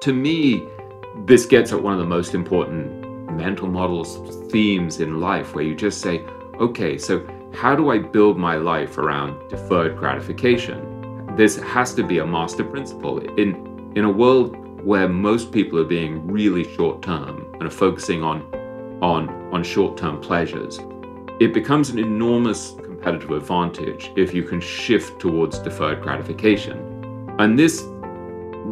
to me, this gets at one of the most important mental models, themes in life where you just say, okay, so how do I build my life around deferred gratification? This has to be a master principle. In, in a world where most people are being really short term and are focusing on, on, on short term pleasures, it becomes an enormous competitive advantage if you can shift towards deferred gratification. And this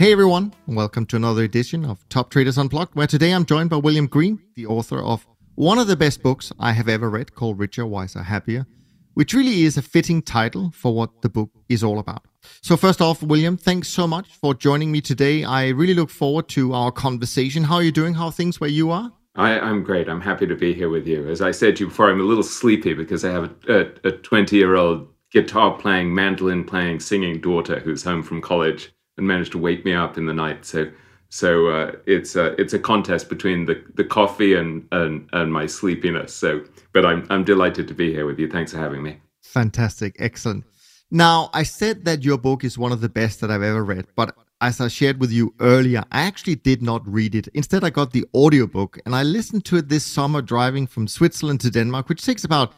Hey everyone, welcome to another edition of Top Traders Unplugged, where today I'm joined by William Green, the author of one of the best books I have ever read called Richer, Wiser, Happier, which really is a fitting title for what the book is all about. So, first off, William, thanks so much for joining me today. I really look forward to our conversation. How are you doing? How are things where you are? I, am great. I'm happy to be here with you. As I said to you before, I'm a little sleepy because I have a 20 year old guitar playing, mandolin playing, singing daughter who's home from college and managed to wake me up in the night. So so uh, it's a, it's a contest between the, the coffee and, and and my sleepiness. So, but I'm I'm delighted to be here with you. Thanks for having me. Fantastic, excellent. Now, I said that your book is one of the best that I've ever read, but as I shared with you earlier, I actually did not read it. Instead, I got the audiobook and I listened to it this summer driving from Switzerland to Denmark, which takes about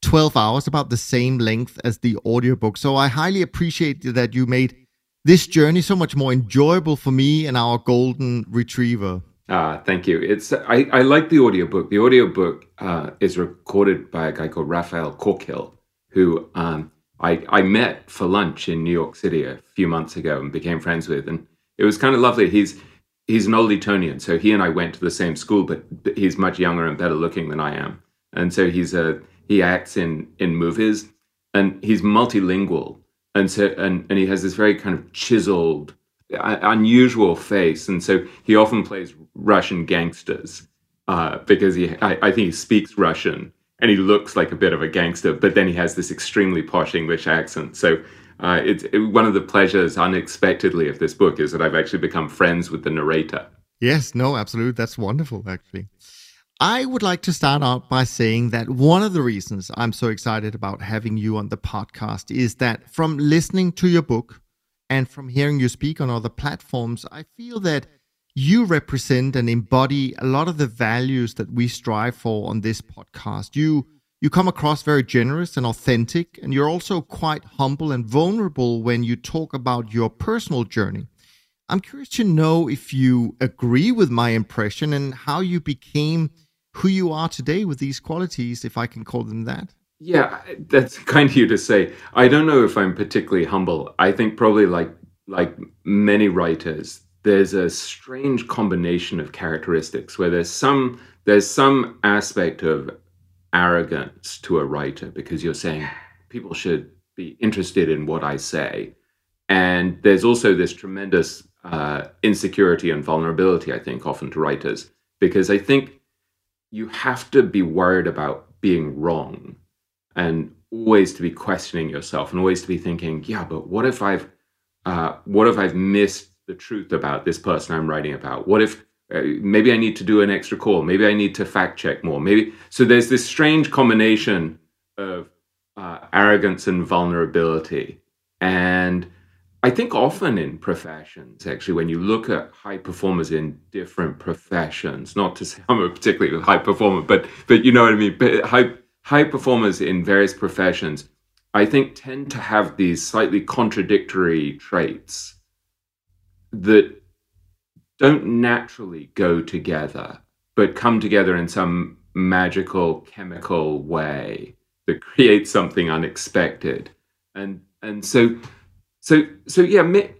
12 hours, about the same length as the audiobook. So I highly appreciate that you made this journey so much more enjoyable for me and our golden retriever. Ah, thank you. It's I, I like the audiobook. The audiobook uh, is recorded by a guy called Raphael Corkhill, who um, I, I met for lunch in New York City a few months ago and became friends with. And it was kind of lovely. He's he's an old Etonian, so he and I went to the same school, but he's much younger and better looking than I am. And so he's a he acts in in movies and he's multilingual and so and, and he has this very kind of chiseled unusual face. And so he often plays russian gangsters uh, because he I, I, think he speaks russian and he looks like a bit of a gangster but then he has this extremely posh english accent. So uh, it's it, one of the pleasures unexpectedly of this book is that i've actually become friends with the narrator. Yes no absolutely that's wonderful actually I would like to start out by saying that one of the reasons I'm so excited about having you on the podcast is that from listening to your book and from hearing you speak on other platforms, I feel that you represent and embody a lot of the values that we strive for on this podcast. You you come across very generous and authentic, and you're also quite humble and vulnerable when you talk about your personal journey. I'm curious to know if you agree with my impression and how you became who you are today with these qualities, if I can call them that. Yeah, that's kind of you to say. I don't know if I'm particularly humble. I think probably like like many writers, there's a strange combination of characteristics where there's some there's some aspect of arrogance to a writer because you're saying people should be interested in what I say, and there's also this tremendous uh, insecurity and vulnerability. I think often to writers because I think you have to be worried about being wrong and always to be questioning yourself and always to be thinking, yeah, but what if I've uh, what if I've missed the truth about this person I'm writing about? What if uh, maybe I need to do an extra call? Maybe I need to fact check more. Maybe so. There's this strange combination of uh, arrogance and vulnerability, and I think often in professions, actually, when you look at high performers in different professions, not to say I'm a particularly high performer, but but you know what I mean. But high high performers in various professions, I think, tend to have these slightly contradictory traits. that don't naturally go together, but come together in some magical chemical way that creates something unexpected. And and so so so yeah, may,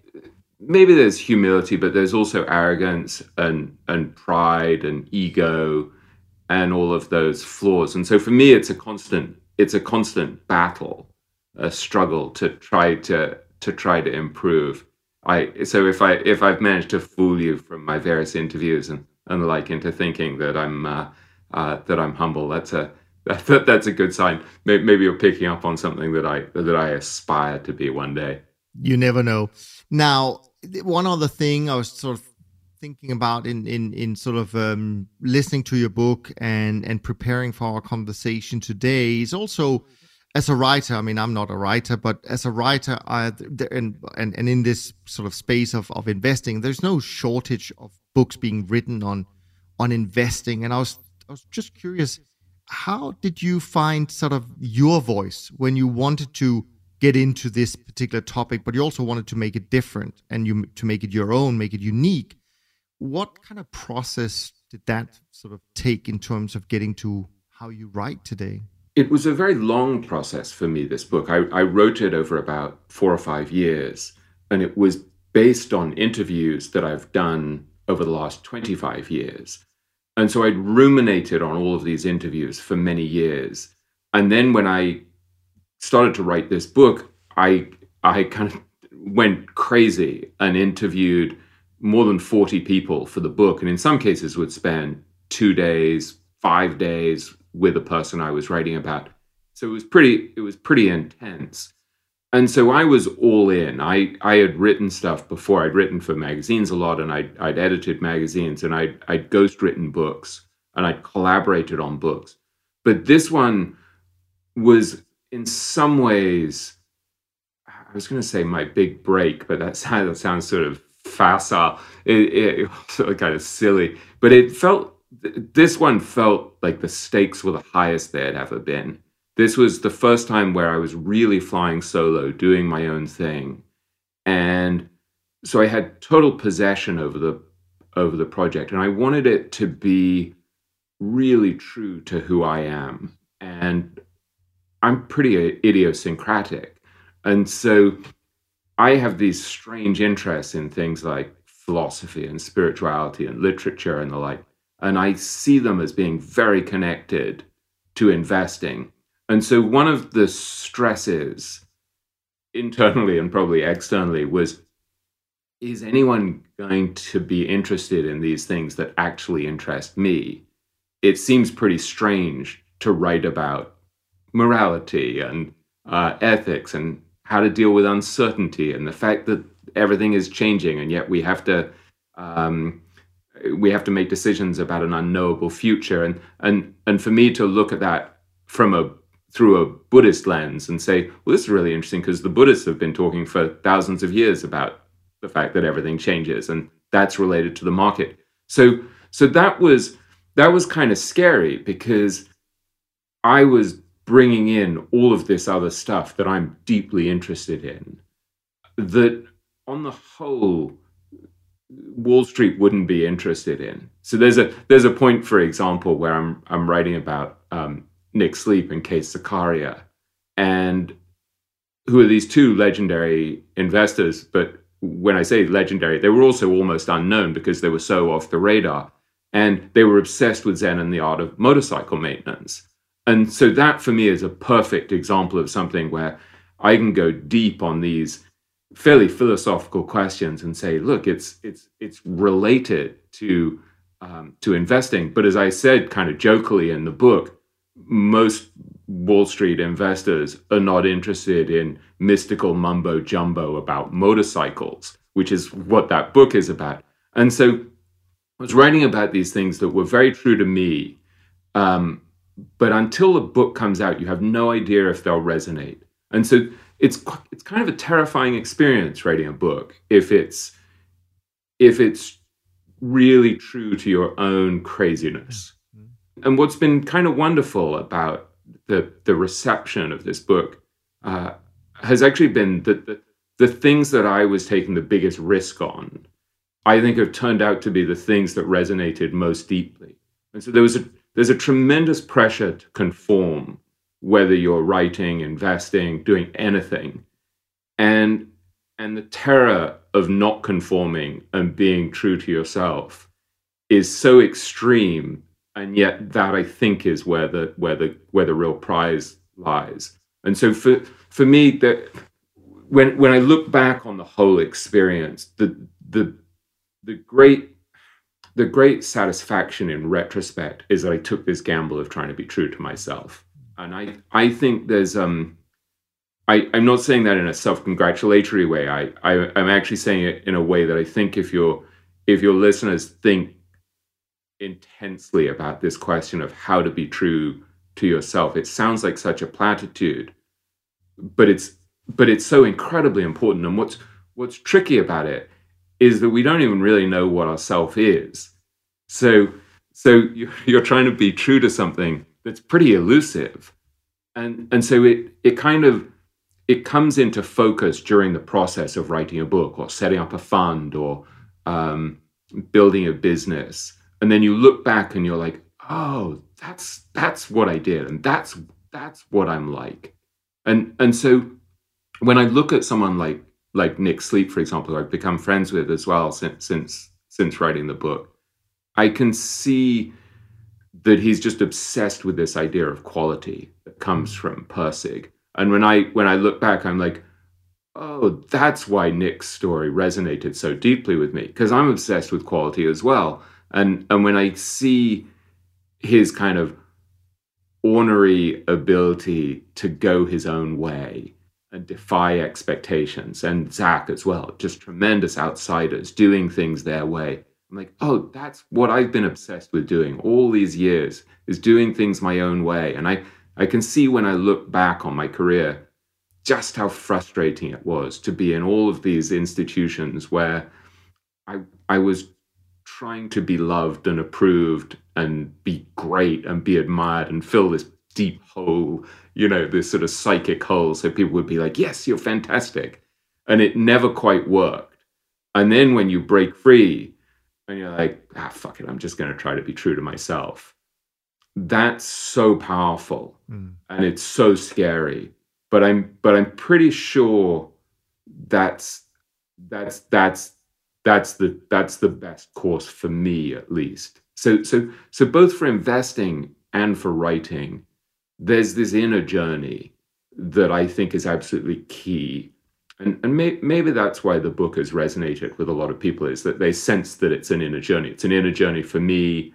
maybe there's humility, but there's also arrogance and and pride and ego and all of those flaws. And so for me, it's a constant it's a constant battle, a struggle to try to to try to improve. I so if I if I've managed to fool you from my various interviews and and the like into thinking that I'm uh, uh, that I'm humble, that's a that, that's a good sign. Maybe you're picking up on something that I that I aspire to be one day. You never know. Now, one other thing I was sort of thinking about in in in sort of um, listening to your book and and preparing for our conversation today is also as a writer, I mean, I'm not a writer, but as a writer, I, and, and and in this sort of space of, of investing, there's no shortage of books being written on on investing. And I was I was just curious, how did you find sort of your voice when you wanted to get into this particular topic, but you also wanted to make it different and you to make it your own, make it unique? What kind of process did that sort of take in terms of getting to how you write today? It was a very long process for me, this book. I, I wrote it over about four or five years, and it was based on interviews that I've done over the last 25 years. And so I'd ruminated on all of these interviews for many years. And then when I started to write this book, I I kind of went crazy and interviewed more than 40 people for the book and in some cases would spend 2 days, 5 days with a person I was writing about. So it was pretty it was pretty intense. And so I was all in. I, I had written stuff before. I'd written for magazines a lot and I'd, I'd edited magazines and I'd, I'd ghost written books and I'd collaborated on books. But this one was in some ways, I was going to say my big break, but that sounds, that sounds sort of facile. It, it, kind of silly, but it felt this one felt like the stakes were the highest they had ever been. This was the first time where I was really flying solo, doing my own thing. And so I had total possession over the over the project and I wanted it to be really true to who I am. And I'm pretty idiosyncratic. And so I have these strange interests in things like philosophy and spirituality and literature and the like and I see them as being very connected to investing. And so one of the stresses internally and probably externally was is anyone going to be interested in these things that actually interest me? It seems pretty strange to write about morality and uh, ethics and how to deal with uncertainty and the fact that everything is changing and yet we have to um, we have to make decisions about an unknowable future. And and and for me to look at that from a through a buddhist lens and say well this is really interesting because the buddhists have been talking for thousands of years about the fact that everything changes and that's related to the market. So so that was that was kind of scary because i was bringing in all of this other stuff that i'm deeply interested in that on the whole Wall Street wouldn't be interested in. So there's a there's a point, for example, where I'm I'm writing about um, Nick Sleep and Qais Zakaria, and who are these two legendary investors. But when I say legendary, they were also almost unknown because they were so off the radar, and they were obsessed with Zen and the art of motorcycle maintenance. And so that for me is a perfect example of something where I can go deep on these fairly philosophical questions and say, look, it's it's it's related to um, to investing. But as I said, kind of jokingly in the book, most Wall Street investors are not interested in mystical mumbo jumbo about motorcycles, which is what that book is about. And so I was writing about these things that were very true to me. Um, but until the book comes out, you have no idea if they'll resonate. And so it's it's kind of a terrifying experience writing a book if it's if it's really true to your own craziness. Mm-hmm. And what's been kind of wonderful about the the reception of this book uh, has actually been that the, the things that I was taking the biggest risk on I think have turned out to be the things that resonated most deeply. And so there was a there's a tremendous pressure to conform, whether you're writing, investing, doing anything. And and the terror of not conforming and being true to yourself is so extreme and yet that i think is where the where the where the real prize lies and so for for me that when when i look back on the whole experience the the the great the great satisfaction in retrospect is that i took this gamble of trying to be true to myself and i i think there's um I, I'm not saying that in a self-congratulatory way. I, I I'm actually saying it in a way that I think if your if your listeners think intensely about this question of how to be true to yourself, it sounds like such a platitude, but it's but it's so incredibly important. And what's what's tricky about it is that we don't even really know what our self is. So so you're trying to be true to something that's pretty elusive, and and so it it kind of it comes into focus during the process of writing a book or setting up a fund or um, building a business. And then you look back and you're like oh that's that's what i did and that's that's what i'm like. And and so when i look at someone like like nick sleep for example i've become friends with as well since since since writing the book i can see that he's just obsessed with this idea of quality that comes from Pirsig. and when I when I look back, I'm like, oh, that's why Nick's story resonated so deeply with me because I'm obsessed with quality as well. And and when I see his kind of ornery ability to go his own way and defy expectations, and Zach as well, just tremendous outsiders doing things their way. I'm like, oh, that's what I've been obsessed with doing all these years is doing things my own way. And I I can see when I look back on my career just how frustrating it was to be in all of these institutions where I, I was trying to be loved and approved and be great and be admired and fill this deep hole, you know, this sort of psychic hole. So people would be like, yes, you're fantastic. And it never quite worked. And then when you break free and you're like, ah, fuck it, I'm just going to try to be true to myself that's so powerful mm. and it's so scary but i'm but i'm pretty sure that's that's that's that's the that's the best course for me at least so so so both for investing and for writing there's this inner journey that i think is absolutely key and and may, maybe that's why the book has resonated with a lot of people is that they sense that it's an inner journey it's an inner journey for me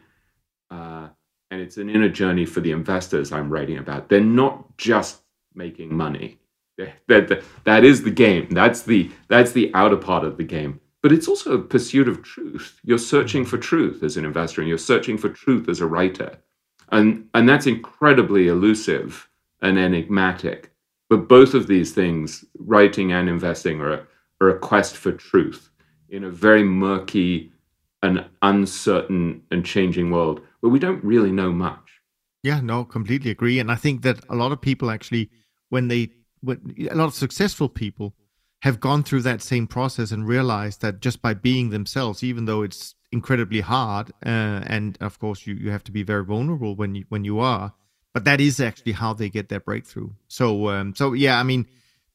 uh, and it's an inner journey for the investors I'm writing about. They're not just making money. That that is the game. That's the that's the outer part of the game. But it's also a pursuit of truth. You're searching for truth as an investor, and you're searching for truth as a writer, and and that's incredibly elusive and enigmatic. But both of these things, writing and investing, are a, are a quest for truth in a very murky and uncertain and changing world where we don't really know much. Yeah, no, completely agree. And I think that a lot of people actually, when they, when, a lot of successful people have gone through that same process and realized that just by being themselves, even though it's incredibly hard, uh, and of course you, you have to be very vulnerable when you when you are, but that is actually how they get their breakthrough. So um, so yeah, I mean,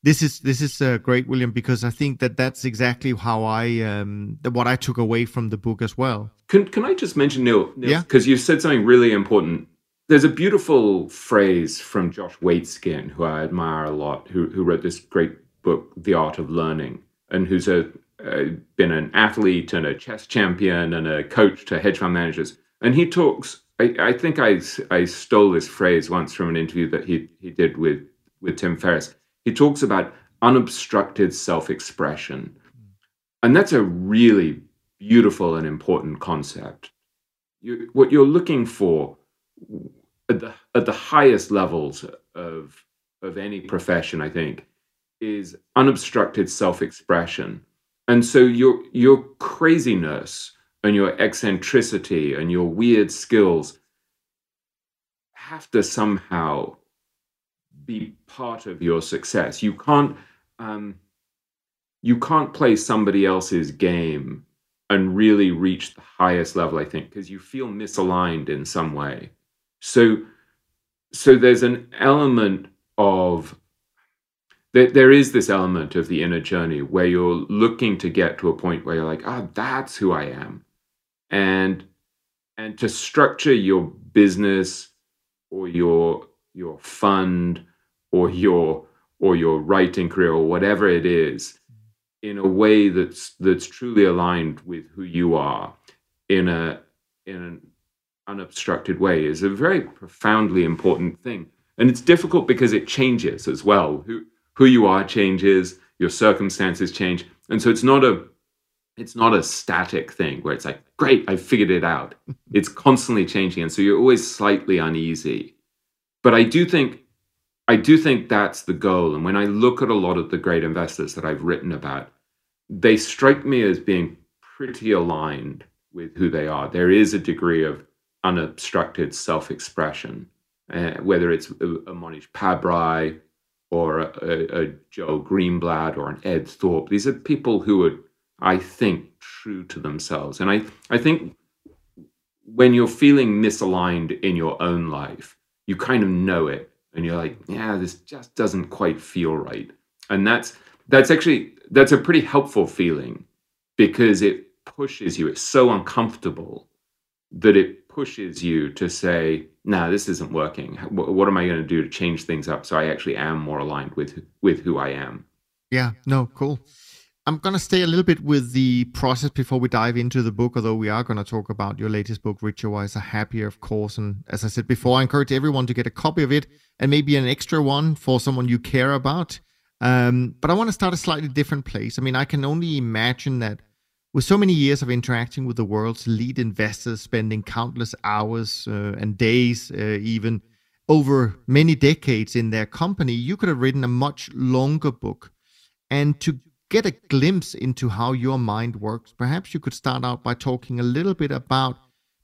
this is this is uh, great, William, because I think that that's exactly how I um, what I took away from the book as well. Can can I just mention Neil? Neil yeah, because you said something really important. There's a beautiful phrase from Josh Waitzkin, who I admire a lot, who who wrote this great book, The Art of Learning, and who's a uh, been an athlete and a chess champion and a coach to hedge fund managers. And he talks. I, I think I I stole this phrase once from an interview that he he did with with Tim Ferriss he talks about unobstructed self expression. And that's a really beautiful and important concept. You, what you're looking for at the, at the highest levels of, of any profession, I think, is unobstructed self expression. And so your, your craziness and your eccentricity and your weird skills have to somehow be part of your success. You can't um, you can't play somebody else's game and really reach the highest level, I think, because you feel misaligned in some way. So, so there's an element of there, there is this element of the inner journey where you're looking to get to a point where you're like, ah, oh, that's who I am, and and to structure your business or your your fund or your or your writing career or whatever it is in a way that's that's truly aligned with who you are in a in an unobstructed way is a very profoundly important thing. And it's difficult because it changes as well. Who who you are changes your circumstances change. And so it's not a it's not a static thing where it's like great i figured it out. It's constantly changing and so you're always slightly uneasy. But i do think i do think that's the goal and when i look at a lot of the great investors that i've written about they strike me as being pretty aligned with who they are. There is a degree of unobstructed self-expression uh, whether it's a, a Mohnish Pabrai or a, a, Joel Greenblatt or an Ed Thorp. These are people who are, I think, true to themselves. And I, I think when you're feeling misaligned in your own life, you kind of know it. And you're like, yeah, this just doesn't quite feel right. And that's that's actually that's a pretty helpful feeling because it pushes you. It's so uncomfortable that it pushes you to say, "Nah, this isn't working. What, what am I going to do to change things up so I actually am more aligned with with who I am?" Yeah. No. Cool. I'm going to stay a little bit with the process before we dive into the book, although we are going to talk about your latest book, Richer Wiser Happier, of course. And as I said before, I encourage everyone to get a copy of it and maybe an extra one for someone you care about. Um, but I want to start a slightly different place. I mean, I can only imagine that with so many years of interacting with the world's lead investors, spending countless hours uh, and days, uh, even over many decades in their company, you could have written a much longer book. And to get a glimpse into how your mind works, perhaps you could start out by talking a little bit about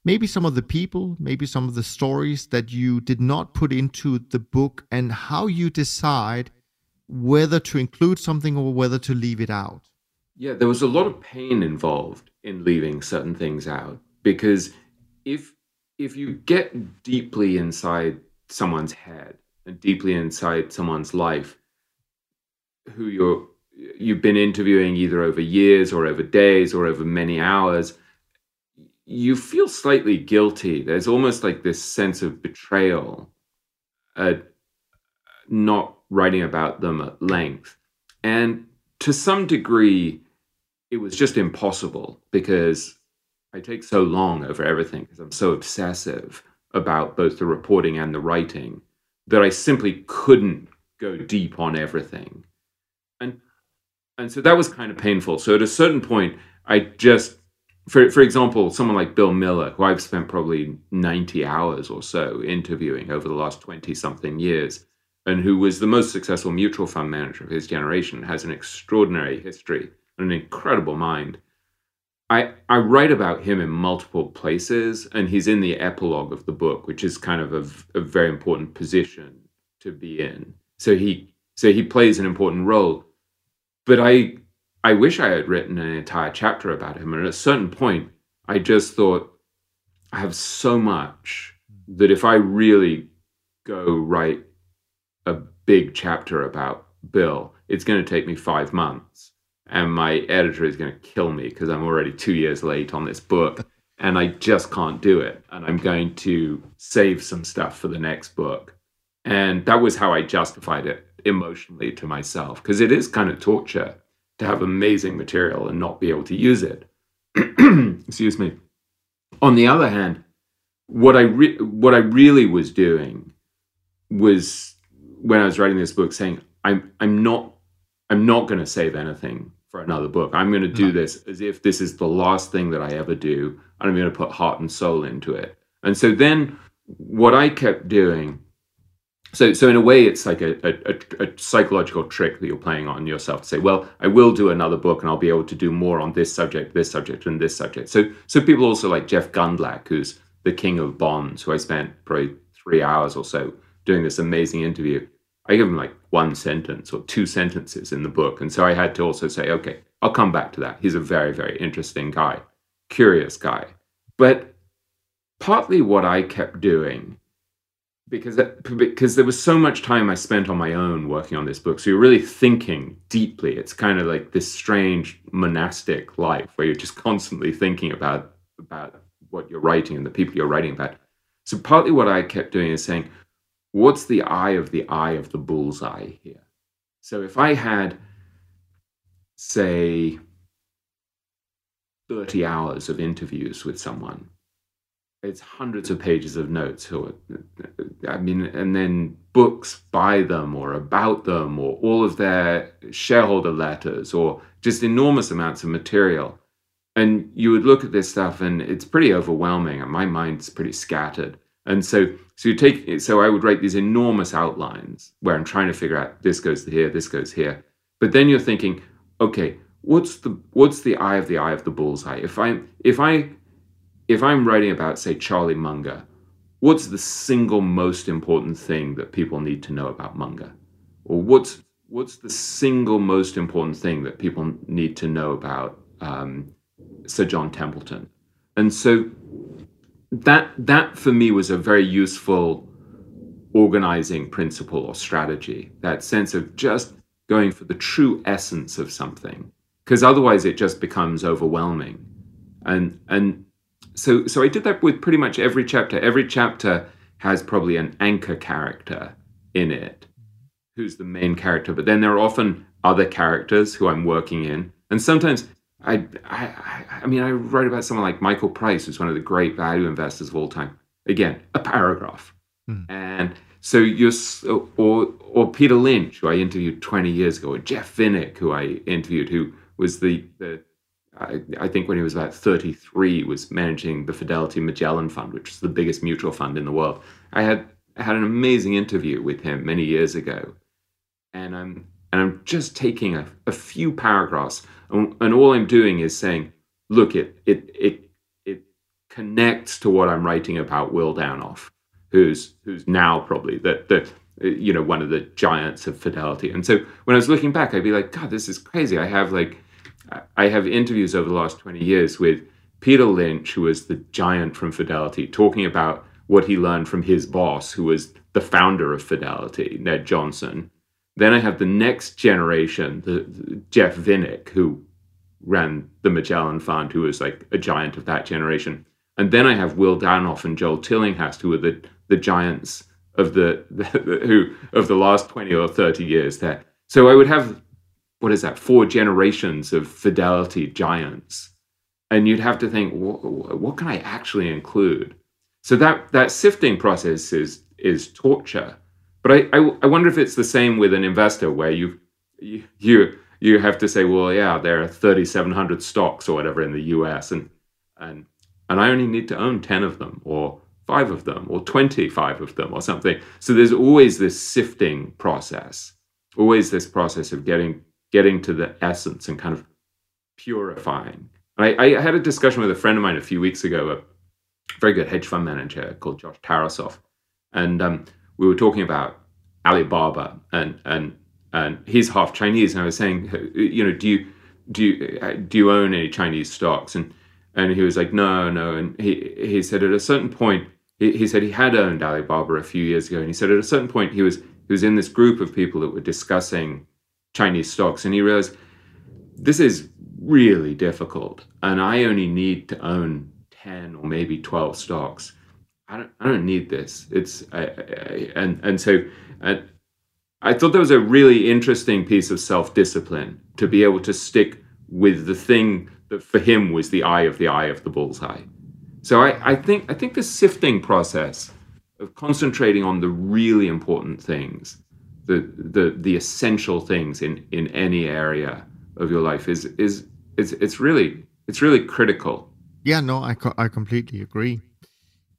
maybe some of the people, maybe some of the stories that you did not put into the book, and how you decide whether to include something or whether to leave it out. Yeah, there was a lot of pain involved in leaving certain things out because if if you get deeply inside someone's head and deeply inside someone's life who you're you've been interviewing either over years or over days or over many hours you feel slightly guilty. There's almost like this sense of betrayal at not writing about them at length. And to some degree, it was just impossible because I take so long over everything because I'm so obsessive about both the reporting and the writing that I simply couldn't go deep on everything. And and so that was kind of painful. So at a certain point, I just for for example, someone like Bill Miller, who I've spent probably 90 hours or so interviewing over the last 20 something years, and who was the most successful mutual fund manager of his generation, has an extraordinary history and an incredible mind. I, I write about him in multiple places, and he's in the epilogue of the book, which is kind of a, a very important position to be in. So he so he plays an important role. But I I wish I had written an entire chapter about him. And at a certain point, I just thought I have so much that if I really go write a big chapter about Bill, it's going to take me five months. And my editor is going to kill me because I'm already two years late on this book and I just can't do it. And I'm going to save some stuff for the next book. And that was how I justified it emotionally to myself because it is kind of torture to have amazing material and not be able to use it. Excuse me. On the other hand, what I re- what I really was doing was when I was writing this book saying I'm I'm not I'm not going to save anything for another book. I'm going to do this as if this is the last thing that I ever do, and I'm going to put heart and soul into it. And so then what I kept doing so so in a way it's like a, a, a, psychological trick that you're playing on yourself to say well i will do another book and i'll be able to do more on this subject this subject and this subject so so people also like jeff gundlach who's the king of bonds who i spent probably three hours or so doing this amazing interview, I give him like one sentence or two sentences in the book. And so I had to also say, okay, I'll come back to that. He's a very, very interesting guy. curious guy. But partly what I kept doing because because there was so much time I spent on my own working on this book. So you're really thinking deeply. It's kind of like this strange monastic life where you're just constantly thinking about about what you're writing and the people you're writing about. So partly what I kept doing is saying, what's the eye of the eye of the bullseye here? So if I had, say, 30 hours of interviews with someone it's hundreds of pages of notes or i mean and then books by them or about them or all of their shareholder letters or just enormous amounts of material and you would look at this stuff and it's pretty overwhelming and my mind's pretty scattered and so so you take so i would write these enormous outlines where i'm trying to figure out this goes here this goes here but then you're thinking okay what's the what's the eye of the eye of the bullseye if i if i if I'm writing about, say, Charlie Munger, what's the single most important thing that people need to know about Munger? Or what's what's the single most important thing that people need to know about um, Sir John Templeton? And so that that for me was a very useful organizing principle or strategy. That sense of just going for the true essence of something, because otherwise it just becomes overwhelming. And and so so I did that with pretty much every chapter. Every chapter has probably an anchor character in it who's the main character, but then there are often other characters who I'm working in. And sometimes I I I mean I write about someone like Michael Price, who's one of the great value investors of all time. Again, a paragraph. Hmm. And so you're or or Peter Lynch, who I interviewed 20 years ago, or Jeff Vinik, who I interviewed, who was the the I, I, think when he was about 33, was managing the Fidelity Magellan Fund, which is the biggest mutual fund in the world. I had I had an amazing interview with him many years ago, and I'm and I'm just taking a, a few paragraphs, and, and all I'm doing is saying, look, it it it it connects to what I'm writing about Will Danoff, who's who's now probably the the uh, you know one of the giants of Fidelity. And so when I was looking back, I'd be like, God, this is crazy. I have like I have interviews over the last 20 years with Peter Lynch, who was the giant from Fidelity, talking about what he learned from his boss, who was the founder of Fidelity, Ned Johnson. Then I have the next generation, the, the Jeff Vinik, who ran the Magellan Fund, who was like a giant of that generation. And then I have Will Danoff and Joel Tillinghast, who are the, the giants of the, the, the who of the last 20 or 30 years there. So I would have what is that four generations of fidelity giants and you'd have to think what can i actually include so that that sifting process is is torture but I, I, I wonder if it's the same with an investor where you you you have to say well yeah there are 3700 stocks or whatever in the us and and and i only need to own 10 of them or five of them or 25 of them or something so there's always this sifting process always this process of getting getting to the essence and kind of purifying. I, I, had a discussion with a friend of mine a few weeks ago, a very good hedge fund manager called Josh Tarasoff, and um, we were talking about Alibaba, and and and he's half Chinese, and I was saying, you know, do you do you uh, do you own any Chinese stocks? And and he was like, no, no, and he he said at a certain point, he, he said he had owned Alibaba a few years ago, and he said at a certain point he was he was in this group of people that were discussing Chinese stocks, and he realized this is really difficult, and I only need to own ten or maybe twelve stocks. I don't, I don't need this. It's I, I, and and so and I thought that was a really interesting piece of self discipline to be able to stick with the thing that for him was the eye of the eye of the bullseye. So I, I think I think the sifting process of concentrating on the really important things the the the essential things in in any area of your life is is it's it's really it's really critical yeah no i co- i completely agree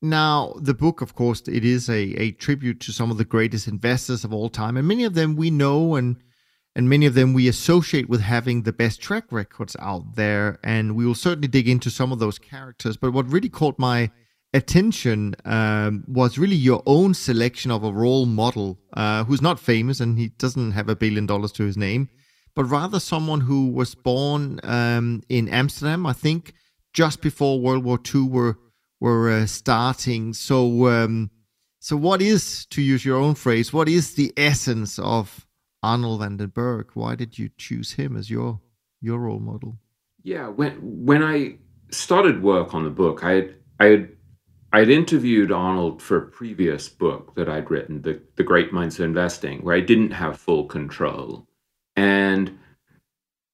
now the book of course it is a a tribute to some of the greatest investors of all time and many of them we know and and many of them we associate with having the best track records out there and we will certainly dig into some of those characters. But what really caught my attention um, was really your own selection of a role model uh, who's not famous and he doesn't have a billion dollars to his name, but rather someone who was born um, in Amsterdam, I think, just before World War II were were uh, starting. So, um, so what is, to use your own phrase, what is the essence of Arnold van den Berg? Why did you choose him as your your role model? Yeah, when when I started work on the book, I had I had I'd interviewed Arnold for a previous book that I'd written, the the Great Minds of Investing, where I didn't have full control, and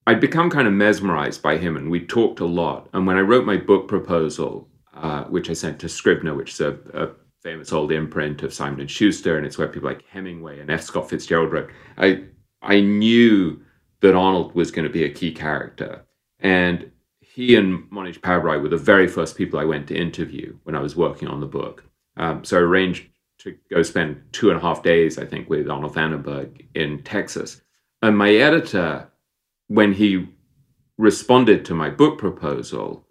I'd become kind of mesmerized by him, and we talked a lot. And when I wrote my book proposal, uh, which I sent to Scribner, which is a, a famous old imprint of Simon and Schuster, and it's where people like Hemingway and F. Scott Fitzgerald wrote. I I knew that Arnold was going to be a key character, and he and Mohnish Pabrai were the very first people I went to interview when I was working on the book. Um, so I arranged to go spend two and a half days, I think, with Arnold van den Berg in Texas. And my editor, when he responded to my book proposal,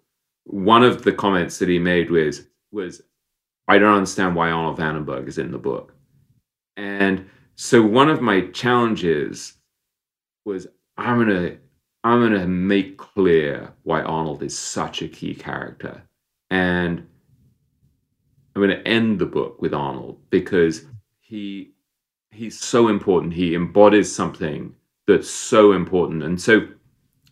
one of the comments that he made was was I don't understand why Arnold van den Berg is in the book. And so one of my challenges was I'm gonna I'm gonna make clear why Arnold is such a key character. And I'm gonna end the book with Arnold because he he's so important. He embodies something that's so important. And so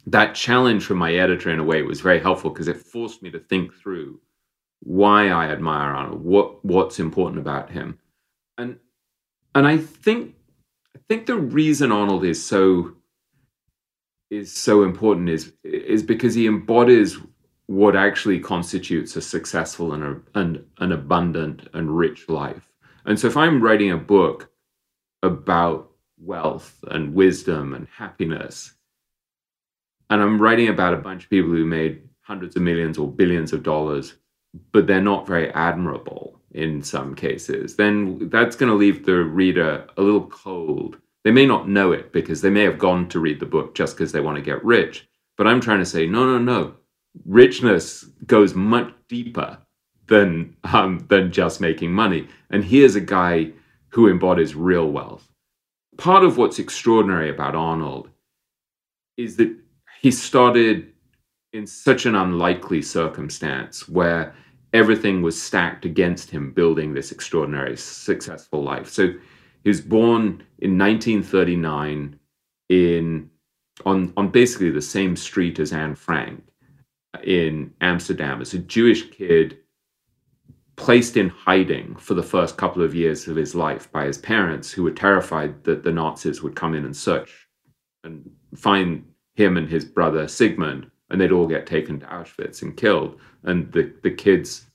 that challenge from my editor in a way was very helpful because it forced me to think through why I admire Arnold, what what's important about him, and and I think I think the reason Arnold is so is so important is is because he embodies what actually constitutes a successful and a, and an abundant and rich life. And so if I'm writing a book about wealth and wisdom and happiness, and I'm writing about a bunch of people who made hundreds of millions or billions of dollars but they're not very admirable in some cases, then that's going to leave the reader a little cold. They may not know it because they may have gone to read the book just because they want to get rich. But I'm trying to say, no, no, no. Richness goes much deeper than um, than just making money. And here's a guy who embodies real wealth. Part of what's extraordinary about Arnold is that he started in such an unlikely circumstance where everything was stacked against him building this extraordinary successful life. So he was born in 1939 in on on basically the same street as Anne Frank in Amsterdam as a Jewish kid placed in hiding for the first couple of years of his life by his parents who were terrified that the Nazis would come in and search and find him and his brother Sigmund and they'd all get taken to Auschwitz and killed. And the, the kids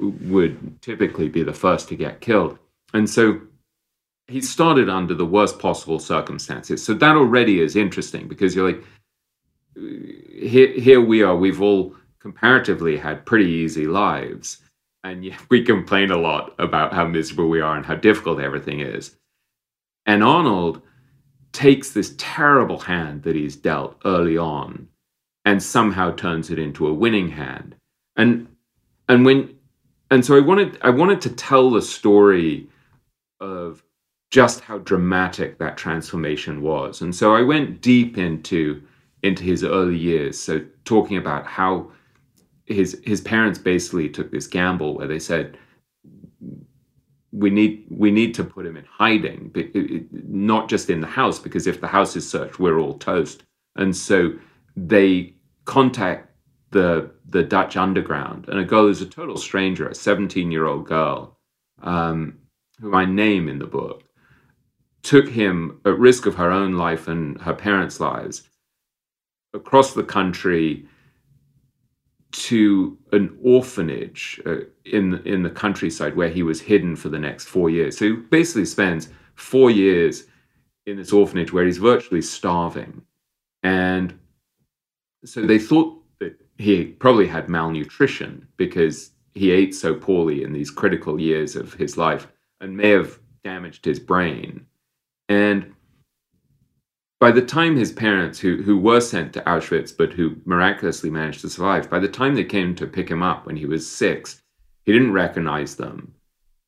would typically be the first to get killed. And so he started under the worst possible circumstances. So that already is interesting because you're like, here, here we are, we've all comparatively had pretty easy lives. And yet we complain a lot about how miserable we are and how difficult everything is. And Arnold takes this terrible hand that he's dealt early on and somehow turns it into a winning hand. And and when and so I wanted I wanted to tell the story of just how dramatic that transformation was. And so I went deep into into his early years. So talking about how his his parents basically took this gamble where they said we need we need to put him in hiding, not just in the house because if the house is searched, we're all toast. And so they contact the the Dutch underground, and a girl who's a total stranger, a 17 year old girl, um, who I name in the book, took him at risk of her own life and her parents' lives across the country to an orphanage uh, in in the countryside where he was hidden for the next four years. So he basically spends four years in this orphanage where he's virtually starving, and so they thought that he probably had malnutrition because he ate so poorly in these critical years of his life and may have damaged his brain. And by the time his parents, who, who were sent to Auschwitz but who miraculously managed to survive, by the time they came to pick him up when he was six, he didn't recognize them.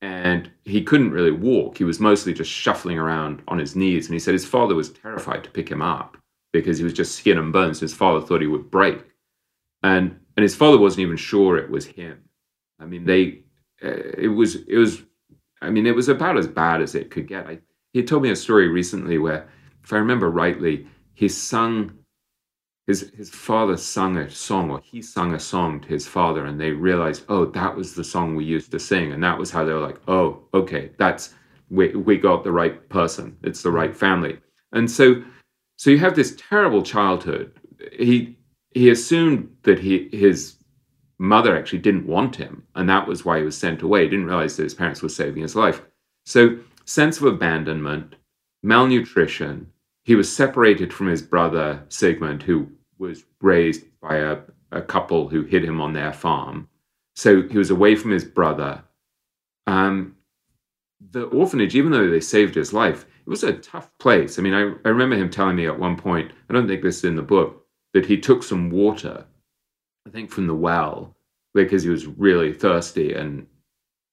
And he couldn't really walk. He was mostly just shuffling around on his knees. And he said his father was terrified to pick him up because he was just skin and bones. His father thought he would break. And and his father wasn't even sure it was him. I mean, they uh, it was it was I mean, it was about as bad as it could get. I, he told me a story recently where, if I remember rightly, he sung his his father sung a song or he sung a song to his father and they realized oh that was the song we used to sing. And that was how they were like oh okay that's we, we got the right person. It's the right family. And so so you have this terrible childhood. He he assumed that he his mother actually didn't want him and that was why he was sent away. He didn't realize that his parents were saving his life. So sense of abandonment malnutrition he was separated from his brother Sigmund, who was raised by a, a couple who hid him on their farm. So he was away from his brother. Um, the orphanage, even though they saved his life, it was a tough place. I mean, I, I remember him telling me at one point, I don't think this is in the book, that he took some water, I think from the well, because he was really thirsty and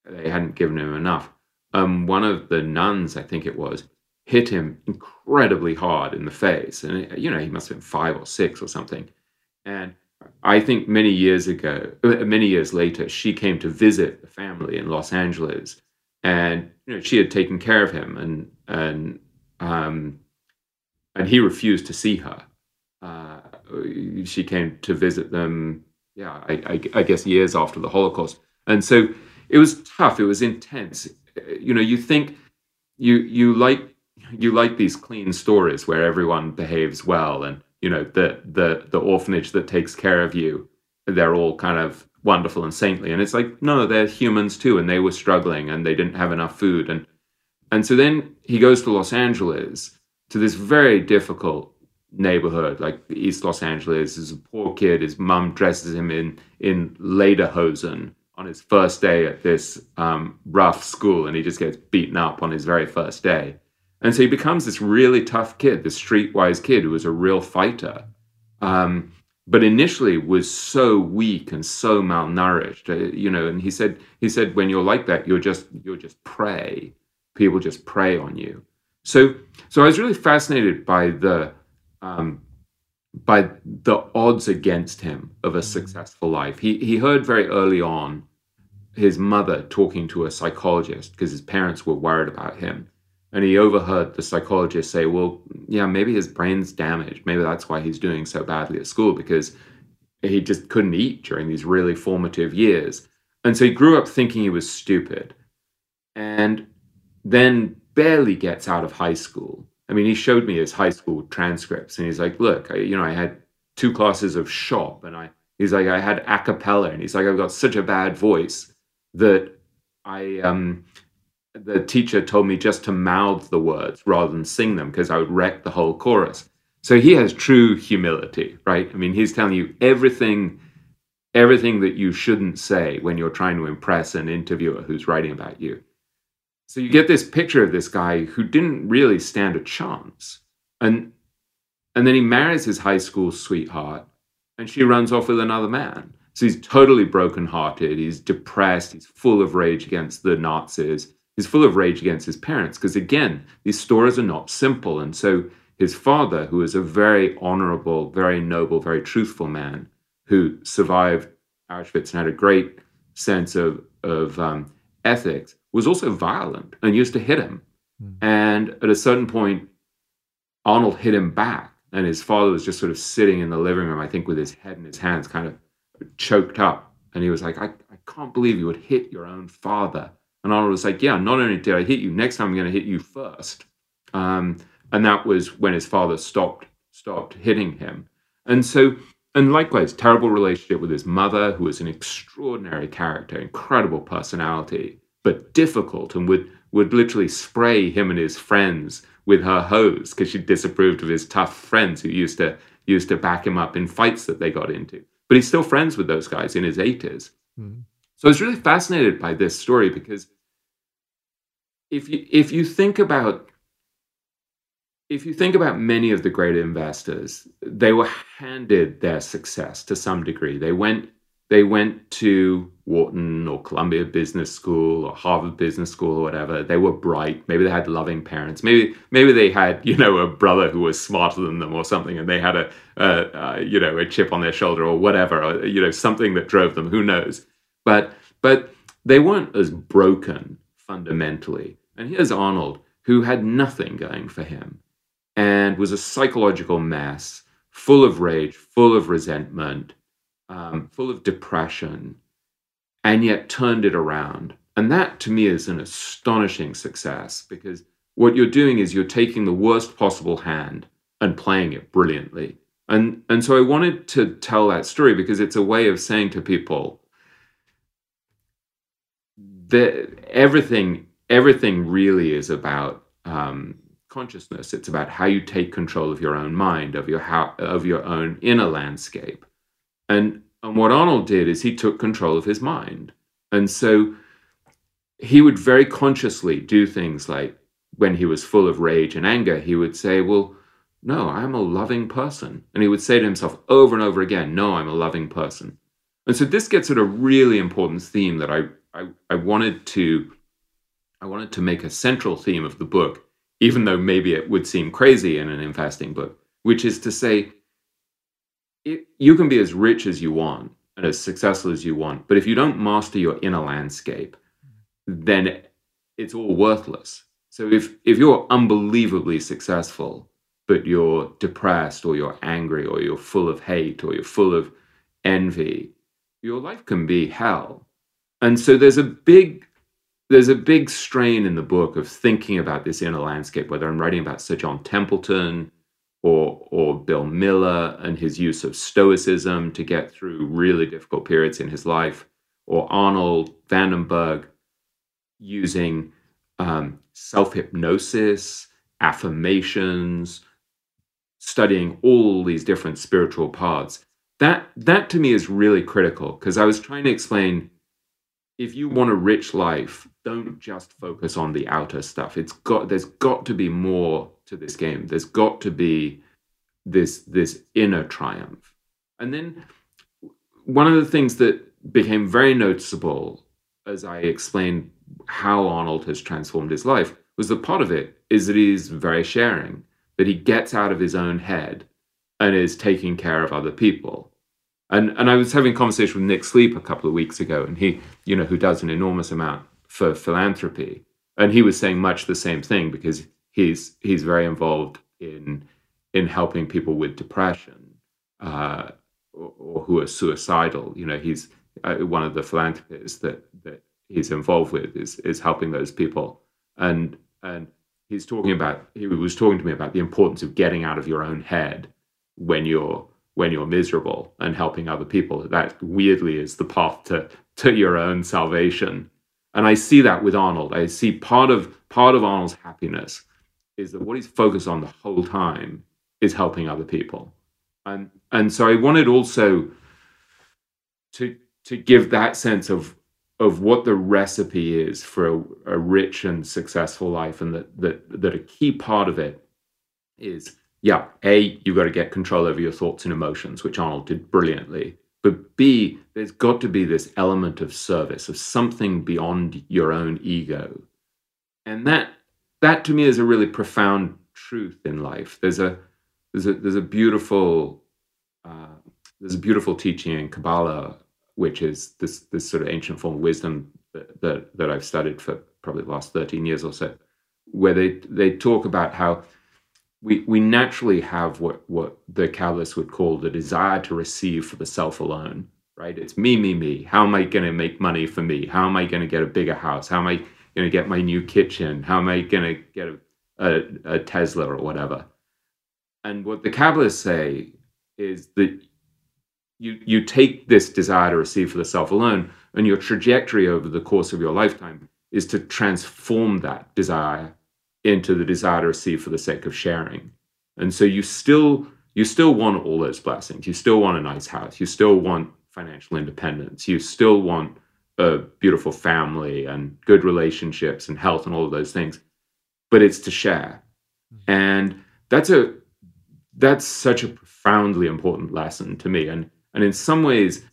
they hadn't given him enough. Um, one of the nuns, I think it was, hit him incredibly hard in the face. And, you know, he must have been five or six or something. And I think many years ago, uh, many years later, she came to visit the family in Los Angeles. And, you know, she had taken care of him and, and, um, and he refused to see her. Uh, she came to visit them, yeah, I, I, I guess years after the Holocaust. And so it was tough. It was intense. You know, you think you you like you like these clean stories where everyone behaves well and you know the the the orphanage that takes care of you they're all kind of wonderful and saintly. And it's like no they're humans too and they were struggling and they didn't have enough food. And and so then he goes to Los Angeles to this very difficult neighborhood. Like East Los Angeles is a poor kid. His mom dresses him in in lederhosen on his first day at this um, rough school and he just gets beaten up on his very first day and so he becomes this really tough kid, this streetwise kid who was a real fighter. Um, but initially was so weak and so malnourished, uh, you know. And he said, he said, when you're like that, you're just you're just prey. People just prey on you. So, so I was really fascinated by the um, by the odds against him of a mm-hmm. successful life. He he heard very early on his mother talking to a psychologist because his parents were worried about him and he overheard the psychologist say, Well, yeah, maybe his brain's damaged. Maybe that's why he's doing so badly at school because he just couldn't eat during these really formative years. And so he grew up thinking he was stupid and then barely gets out of high school. I mean, he showed me his high school transcripts and he's like, Look, I, you know, I had two classes of shop and I, he's like, I had a cappella and he's like, I've got such a bad voice that I, um, the teacher told me just to mouth the words rather than sing them because I would wreck the whole chorus. So he has true humility, right? I mean, he's telling you everything everything that you shouldn't say when you're trying to impress an interviewer who's writing about you. So you get this picture of this guy who didn't really stand a chance. And and then he marries his high school sweetheart and she runs off with another man. So he's totally brokenhearted, he's depressed, he's full of rage against the Nazis He's full of rage against his parents because, again, these stories are not simple. And so his father, who is a very honorable, very noble, very truthful man who survived Auschwitz and had a great sense of, of um, ethics, was also violent and used to hit him. Mm. And at a certain point, Arnold hit him back. And his father was just sort of sitting in the living room, I think, with his head in his hands, kind of choked up. And he was like, I, I can't believe you would hit your own father and Arnold was like, Yeah, not only did I hit you, next time I'm going to hit you first. Um, and that was when his father stopped stopped hitting him. And so, and likewise, terrible relationship with his mother, who was an extraordinary character, incredible personality, but difficult, and would would literally spray him and his friends with her hose because she disapproved of his tough friends who used to used to back him up in fights that they got into. But he's still friends with those guys in his 80s. Mm. So I was really fascinated by this story because if you if you think about if you think about many of the great investors, they were handed their success to some degree. They went they went to Wharton or Columbia Business School or Harvard Business School or whatever. They were bright. Maybe they had loving parents. Maybe maybe they had you know a brother who was smarter than them or something, and they had a, a, a you know a chip on their shoulder or whatever, or, you know something that drove them. Who knows? But but they weren't as broken fundamentally. And here's Arnold, who had nothing going for him and was a psychological mess, full of rage, full of resentment, um, full of depression, and yet turned it around. And that to me is an astonishing success because what you're doing is you're taking the worst possible hand and playing it brilliantly. And, and so I wanted to tell that story because it's a way of saying to people that everything everything really is about um, consciousness. It's about how you take control of your own mind, of your how, of your own inner landscape. And and what Arnold did is he took control of his mind. And so he would very consciously do things like when he was full of rage and anger, he would say, Well, no, I'm a loving person. And he would say to himself over and over again, No, I'm a loving person. And so this gets at a really important theme that I, I, I wanted to I wanted to make a central theme of the book, even though maybe it would seem crazy in an investing book, which is to say, it, you can be as rich as you want and as successful as you want, but if you don't master your inner landscape, then it's all worthless. So if if you're unbelievably successful, but you're depressed or you're angry or you're full of hate or you're full of envy, your life can be hell. And so there's a big there's a big strain in the book of thinking about this inner landscape, whether I'm writing about Sir John Templeton or or Bill Miller and his use of stoicism to get through really difficult periods in his life, or Arnold Vandenberg using um, self hypnosis, affirmations, studying all these different spiritual paths. That that to me is really critical because I was trying to explain if you want a rich life, don't just focus on the outer stuff. It's got there's got to be more to this game. There's got to be this this inner triumph. And then one of the things that became very noticeable as I explained how Arnold has transformed his life was that part of it is that he's very sharing, that he gets out of his own head and is taking care of other people. And and I was having a conversation with Nick Sleep a couple of weeks ago, and he, you know, who does an enormous amount for philanthropy, and he was saying much the same thing because he's he's very involved in in helping people with depression uh, or, or, who are suicidal. You know, he's uh, one of the philanthropists that that he's involved with is is helping those people, and and he's talking about he was talking to me about the importance of getting out of your own head when you're when you're miserable and helping other people. That weirdly is the path to, to your own salvation. And I see that with Arnold. I see part of part of Arnold's happiness is that what he's focused on the whole time is helping other people. And and so I wanted also to to give that sense of of what the recipe is for a, a rich and successful life and that that that a key part of it is yeah, A, you've got to get control over your thoughts and emotions, which Arnold did brilliantly. But B, there's got to be this element of service, of something beyond your own ego. And that that to me is a really profound truth in life. There's a there's a there's a beautiful uh, there's a beautiful teaching in Kabbalah, which is this this sort of ancient form of wisdom that, that, that I've studied for probably the last 13 years or so, where they they talk about how we we naturally have what what the Kabbalists would call the desire to receive for the self alone, right? It's me, me, me. How am I going to make money for me? How am I going to get a bigger house? How am I going to get my new kitchen? How am I going to get a, a, a Tesla or whatever? And what the Kabbalists say is that you you take this desire to receive for the self alone, and your trajectory over the course of your lifetime is to transform that desire into the desire to receive for the sake of sharing. And so you still you still want all those blessings. You still want a nice house. You still want financial independence. You still want a beautiful family and good relationships and health and all of those things. But it's to share. Mm-hmm. And that's a that's such a profoundly important lesson to me. And and in some ways,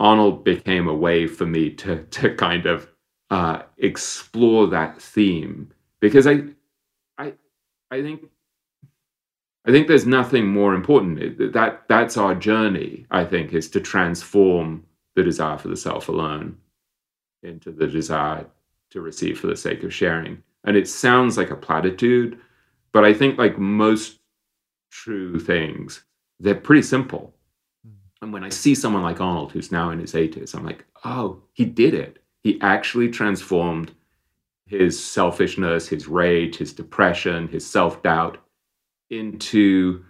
Arnold became a way for me to to kind of uh, explore that theme because I I I think I think there's nothing more important. That that's our journey. I think is to transform the desire for the self alone into the desire to receive for the sake of sharing. And it sounds like a platitude, but I think like most true things, they're pretty simple. Hmm. And when I see someone like Arnold, who's now in his 80s, I'm like, oh, he did it. He actually transformed his selfishness, his rage, his depression, his self doubt into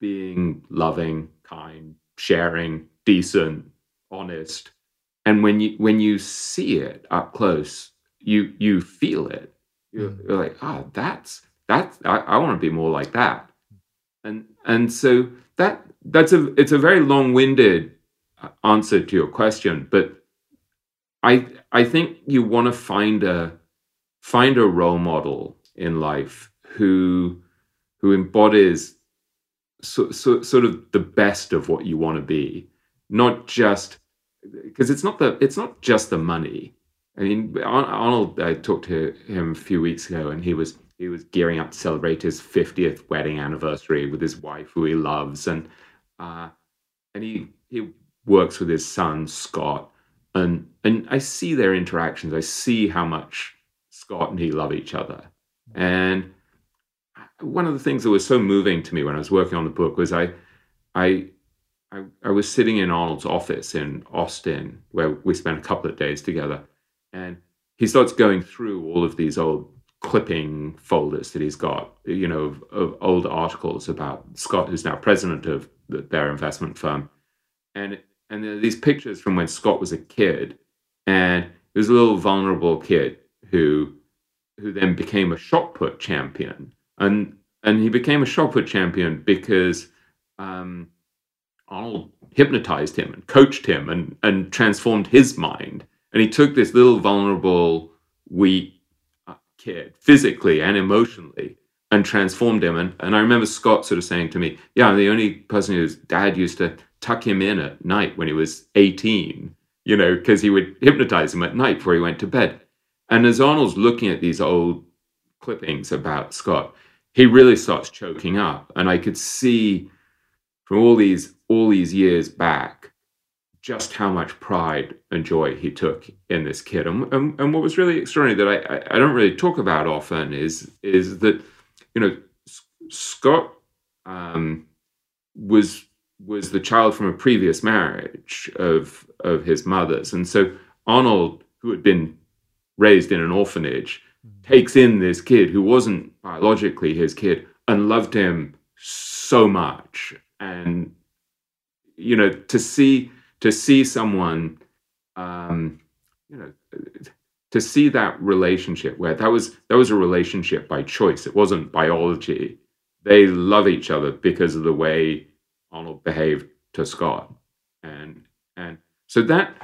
being loving, kind, sharing, decent, honest. And when you when you see it up close, you you feel it. You're, mm. you're like, oh, that's that's I, I want to be more like that. And and so that that's a it's a very long-winded uh, answer to your question, but I I think you want to find a find a role model in life who who embodies so, so, sort of the best of what you want to be, not just because it's not the it's not just the money. I mean, Arnold. I talked to him a few weeks ago, and he was he was gearing up to celebrate his fiftieth wedding anniversary with his wife, who he loves, and uh, and he he works with his son Scott, and and I see their interactions. I see how much Scott and he love each other, and one of the things that was so moving to me when I was working on the book was I, I, I, I was sitting in Arnold's office in Austin where we spent a couple of days together, and he starts going through all of these old clipping folders that he's got, you know, of, of old articles about Scott, who's now president of the, their investment firm, and and there are these pictures from when Scott was a kid, and he was a little vulnerable kid who who then became a shot put champion and and he became a shot put champion because um, Arnold hypnotized him and coached him and and transformed his mind. And he took this little vulnerable, weak uh, kid physically and emotionally and transformed him. And and I remember Scott sort of saying to me, "Yeah, I'm the only person whose dad used to tuck him in at night when he was 18." You know, because he would hypnotize him at night before he went to bed. And as Arnold's looking at these old clippings about Scott, he really starts choking up. And I could see from all these all these years back just how much pride and joy he took in this kid. And, and, and what was really extraordinary that I, I, don't really talk about often is is that you know Scott um, was was the child from a previous marriage of of his mother's, and so Arnold, who had been raised in an orphanage, takes in this kid who wasn't biologically his kid and loved him so much. And you know to see to see someone um you know to see that relationship where that was that was a relationship by choice. It wasn't biology. They love each other because of the way arnold behaved to scott and and so that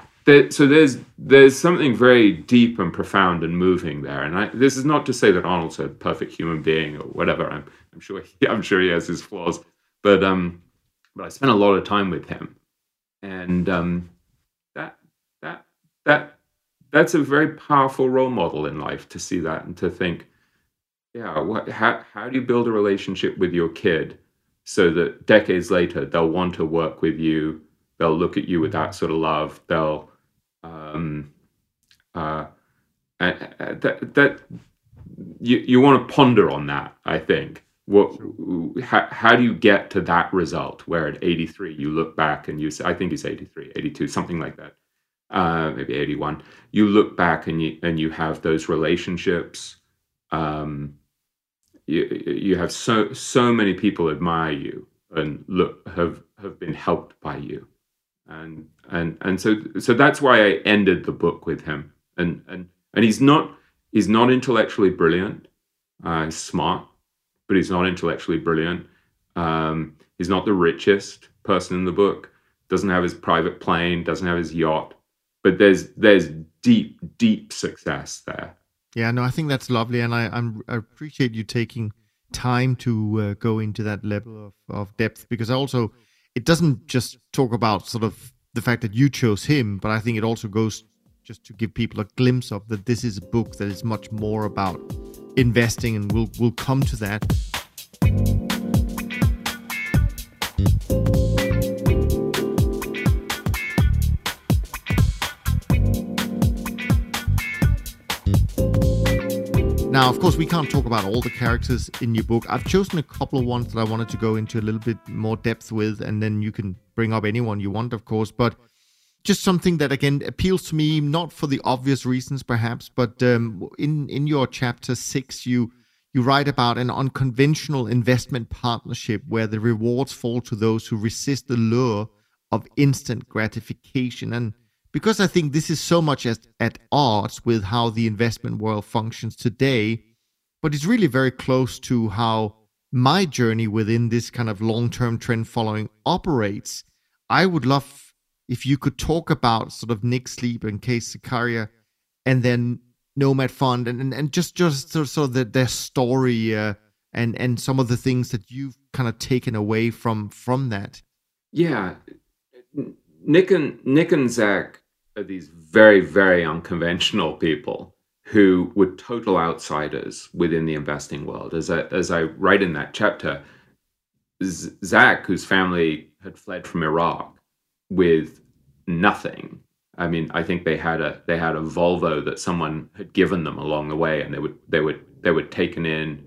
so there's there's something very deep and profound and moving there. And I, this is not to say that Arnold's a perfect human being or whatever. I'm I'm sure he, I'm sure he has his flaws, but um, but I spent a lot of time with him, and um, that that that that's a very powerful role model in life to see that and to think, yeah, what how how do you build a relationship with your kid so that decades later they'll want to work with you they'll look at you with that sort of love they'll um, uh, that that you you want to ponder on that. I think what how, how do you get to that result where at 83 you look back and you say I think it's 83, 82, something like that, uh, maybe 81. You look back and you and you have those relationships. Um, you you have so so many people admire you and look have have been helped by you and and and so so that's why I ended the book with him. And and and he's not he's not intellectually brilliant. Uh, he's smart, but he's not intellectually brilliant. Um, he's not the richest person in the book. Doesn't have his private plane. Doesn't have his yacht. But there's there's deep deep success there. Yeah, no, I think that's lovely, and I I'm, i appreciate you taking time to uh, go into that level of, of depth because also it doesn't just talk about sort of the fact that you chose him, but I think it also goes just to give people a glimpse of that this is a book that is much more about investing, and we'll we'll come to that. Now, of course, we can't talk about all the characters in your book. I've chosen a couple of ones that I wanted to go into a little bit more depth with, and then you can bring up anyone you want, of course. But just something that again appeals to me, not for the obvious reasons, perhaps, but um, in in your chapter six, you you write about an unconventional investment partnership where the rewards fall to those who resist the lure of instant gratification and because I think this is so much as, at odds with how the investment world functions today, but it's really very close to how my journey within this kind of long term trend following operates. I would love if you could talk about sort of Nick Sleep and Qais Zakaria and then Nomad Fund and, and, and just just sort of the, their story uh, and and some of the things that you've kind of taken away from from that. Yeah, Nick and Nick and Zach are these very very unconventional people who were total outsiders within the investing world. As I as I write in that chapter, Zach, whose family had fled from Iraq with nothing. I mean, I think they had a they had a Volvo that someone had given them along the way, and they would they would they were taken in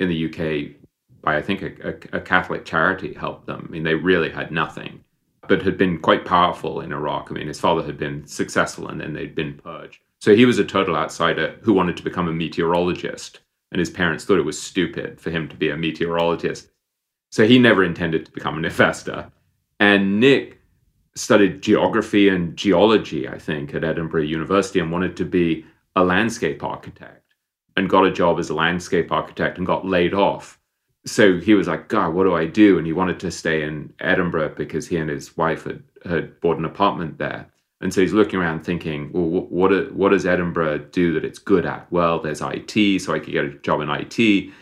in the UK by I think a, a, a Catholic charity helped them. I mean, they really had nothing but had been quite powerful in Iraq. I mean, his father had been successful and then they'd been purged. So he was a total outsider who wanted to become a meteorologist. And his parents thought it was stupid for him to be a meteorologist. So he never intended to become an investor. And Nick studied geography and geology, I think, at Edinburgh University and wanted to be a landscape architect and got a job as a landscape architect and got laid off so he was like, God, what do I do? And he wanted to stay in Edinburgh because he and his wife had, had bought an apartment there. And so he's looking around thinking, well, what, what does Edinburgh do that it's good at? Well, there's IT, so I could get a job in IT,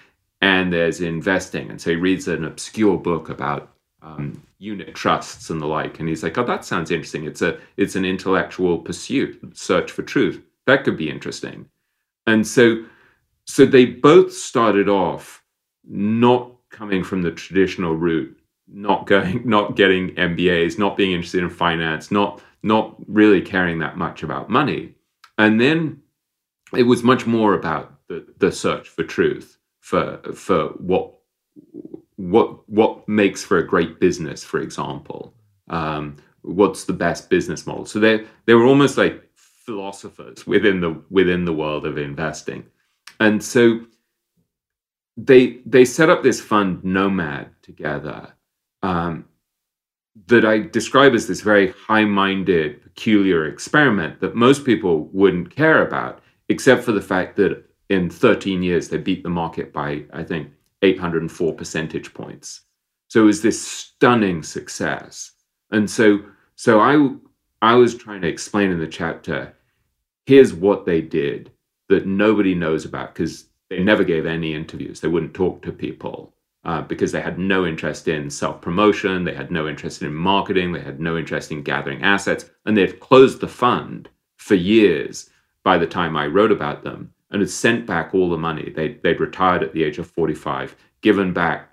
and there's investing. And so he reads an obscure book about um, unit trusts and the like, and he's like, oh, that sounds interesting. It's a it's an intellectual pursuit, search for truth. That could be interesting. And so so they both started off not coming from the traditional route, not going, not getting MBAs, not being interested in finance, not not really caring that much about money, and then it was much more about the, the search for truth, for for what what what makes for a great business, for example. Um, what's the best business model? So they they were almost like philosophers within the within the world of investing, and so they they set up this fund Nomad together um, that I describe as this very high-minded, peculiar experiment that most people wouldn't care about, except for the fact that in 13 years they beat the market by I think 804 percentage points. So it was this stunning success, and so so I I was trying to explain in the chapter. Here's what they did that nobody knows about because they never gave any interviews. They wouldn't talk to people uh, because they had no interest in self promotion. They had no interest in marketing. They had no interest in gathering assets. And they had closed the fund for years by the time I wrote about them and had sent back all the money. They, they'd retired at the age of 45, given back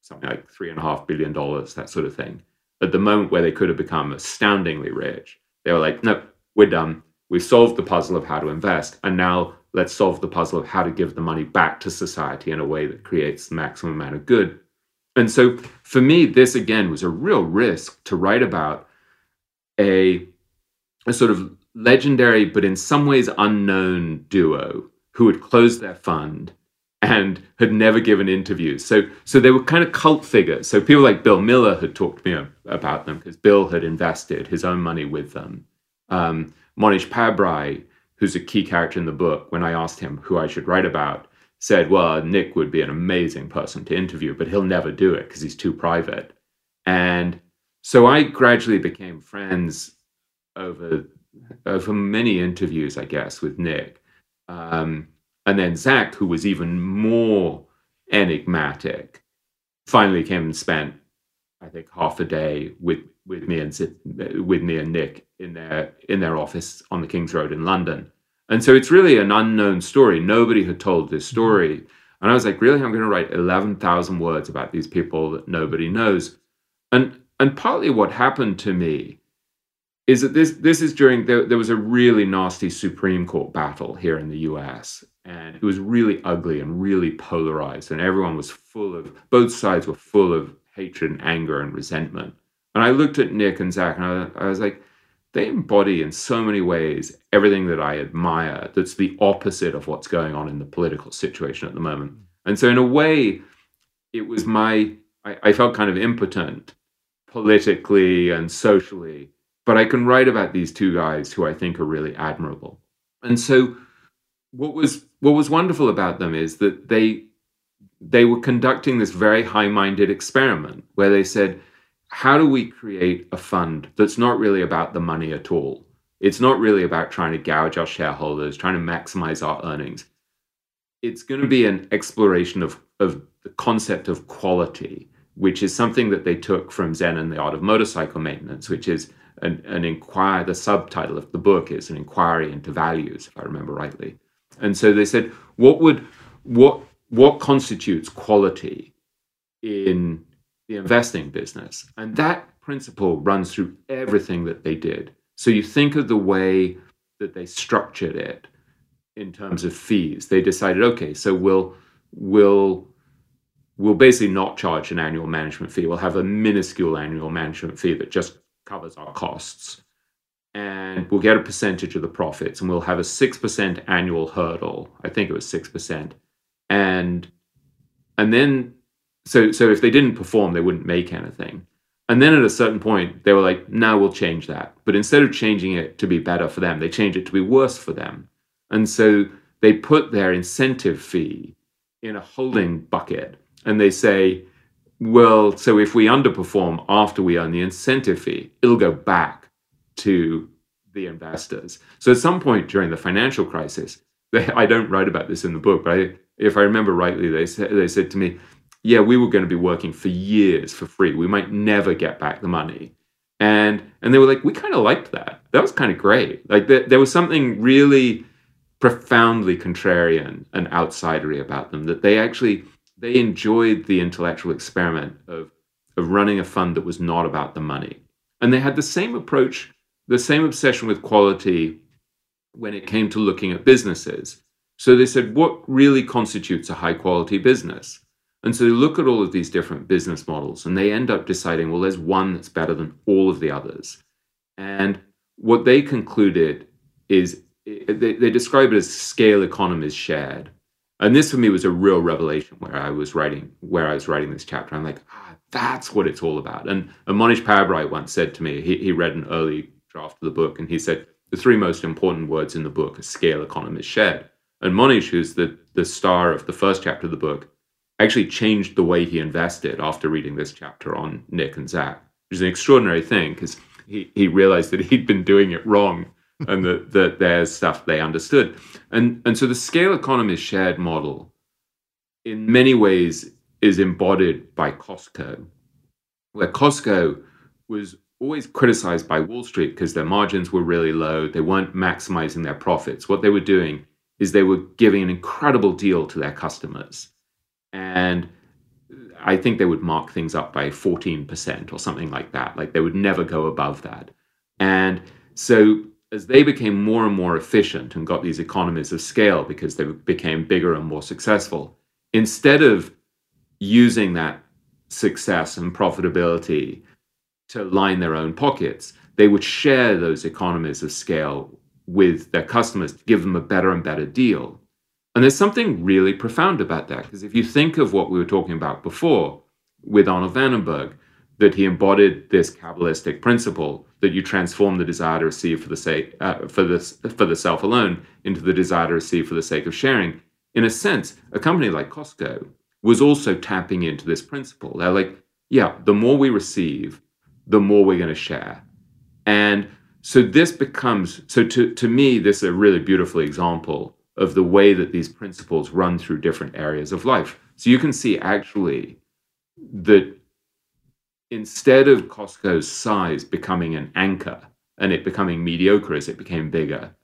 something like $3.5 billion, that sort of thing. At the moment where they could have become astoundingly rich, they were like, nope, we're done. We've solved the puzzle of how to invest. And now let's solve the puzzle of how to give the money back to society in a way that creates the maximum amount of good. And so for me, this again was a real risk to write about a, a sort of legendary, but in some ways unknown duo who had closed their fund and had never given interviews. So, so they were kind of cult figures. So people like Bill Miller had talked to me about them because Bill had invested his own money with them. Um, Mohnish Pabrai who's a key character in the book, when I asked him who I should write about, said, Well, Nick would be an amazing person to interview, but he'll never do it because he's too private. And so I gradually became friends over over many interviews, I guess, with Nick. Um, and then Zach, who was even more enigmatic, finally came and spent I think half a day with with me and with me and Nick in their in their office on the King's Road in London. And so it's really an unknown story. Nobody had told this mm-hmm. story. And I was like, really, I'm going to write 11,000 words about these people that nobody knows. And and partly what happened to me is that this this is during there, there was a really nasty Supreme Court battle here in the US. And it was really ugly and really polarized. And everyone was full of both sides were full of hatred and anger and resentment. And I looked at Nick and Zach and I, I was like, they embody in so many ways everything that I admire that's the opposite of what's going on in the political situation at the moment. Mm. And so, in a way, it was my, I, I felt kind of impotent politically and socially, but I can write about these two guys who I think are really admirable. And so, what was what was wonderful about them is that they they were conducting this very high-minded experiment where they said how do we create a fund that's not really about the money at all? It's not really about trying to gouge our shareholders, trying to maximize our earnings. It's going to be an exploration of, of the concept of quality, which is something that they took from Zen and the Art of Motorcycle Maintenance, which is an, an inquiry, the subtitle of the book is an inquiry into values, if I remember rightly. And so they said, what would what what constitutes quality in the investing business. And that principle runs through everything that they did. So you think of the way that they structured it in terms of fees. They decided, okay, so we'll we'll we'll basically not charge an annual management fee. We'll have a minuscule annual management fee that just covers our costs. And we'll get a percentage of the profits and we'll have a 6% annual hurdle. I think it was 6%. And and then so so if they didn't perform, they wouldn't make anything. And then at a certain point, they were like, now we'll change that. But instead of changing it to be better for them, they changed it to be worse for them. And so they put their incentive fee in a holding bucket and they say, well, so if we underperform after we earn the incentive fee, it'll go back to the investors. So at some point during the financial crisis, I don't write about this in the book, but I, if I remember rightly, they said, they said to me, yeah, we were going to be working for years for free. We might never get back the money. And and they were like, we kind of liked that. That was kind of great. Like there, there was something really profoundly contrarian and outsidery about them that they actually they enjoyed the intellectual experiment of of running a fund that was not about the money. And they had the same approach, the same obsession with quality when it came to looking at businesses. So they said, what really constitutes a high quality business? And so they look at all of these different business models and they end up deciding, well, there's one that's better than all of the others. And what they concluded is they, they describe it as scale economies shared. And this for me was a real revelation where I was writing where I was writing this chapter. I'm like, ah, that's what it's all about. And, and Mohnish Pabrai once said to me, he, he read an early draft of the book, and he said, the three most important words in the book are scale economies shared. And Mohnish, who's the, the star of the first chapter of the book, actually changed the way he invested after reading this chapter on Nick and Zach, which is an extraordinary thing because he, he realized that he'd been doing it wrong and that, that there's stuff they understood. And, and so the scale economy shared model, in many ways, is embodied by Costco, where Costco was always criticized by Wall Street because their margins were really low. They weren't maximizing their profits. What they were doing is they were giving an incredible deal to their customers and I think they would mark things up by 14% or something like that. Like they would never go above that. And so as they became more and more efficient and got these economies of scale because they became bigger and more successful, instead of using that success and profitability to line their own pockets, they would share those economies of scale with their customers to give them a better and better deal. And there's something really profound about that, because if you think of what we were talking about before with Arnold van den Berg, that he embodied this Kabbalistic principle that you transform the desire to receive for the sake uh, for this for the self alone into the desire to receive for the sake of sharing. In a sense, a company like Costco was also tapping into this principle. They're like, yeah, the more we receive, the more we're going to share. And so this becomes so to to me, this is a really beautiful example of the way that these principles run through different areas of life. So you can see actually that instead of Costco's size becoming an anchor and it becoming mediocre as it became bigger,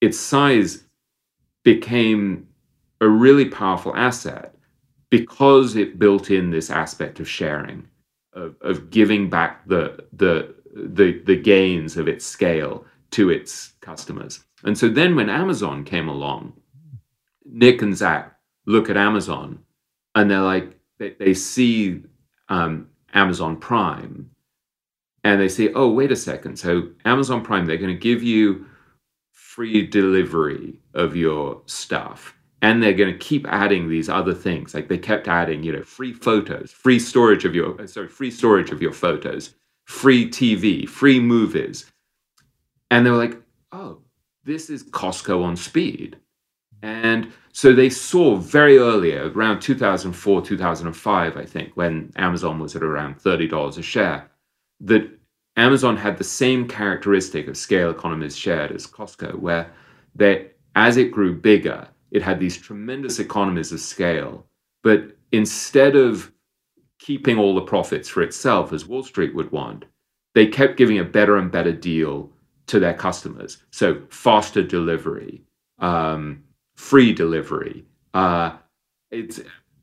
its size became a really powerful asset because it built in this aspect of sharing, of, of giving back the, the, the, the gains of its scale to its customers. And so then when Amazon came along, Nick and Zach look at Amazon and they're like, they, they see um, Amazon Prime and they say, oh, wait a second. So Amazon Prime, they're going to give you free delivery of your stuff. And they're going to keep adding these other things. Like they kept adding, you know, free photos, free storage of your, uh, sorry, free storage of your photos, free TV, free movies. And they were like, oh, this is Costco on speed. And so they saw very early, around 2004, 2005, I think, when Amazon was at around $30 a share, that Amazon had the same characteristic of scale economies shared as Costco, where they, as it grew bigger, it had these tremendous economies of scale. But instead of keeping all the profits for itself, as Wall Street would want, they kept giving a better and better deal to their customers. So faster delivery, um, free delivery. Uh, it's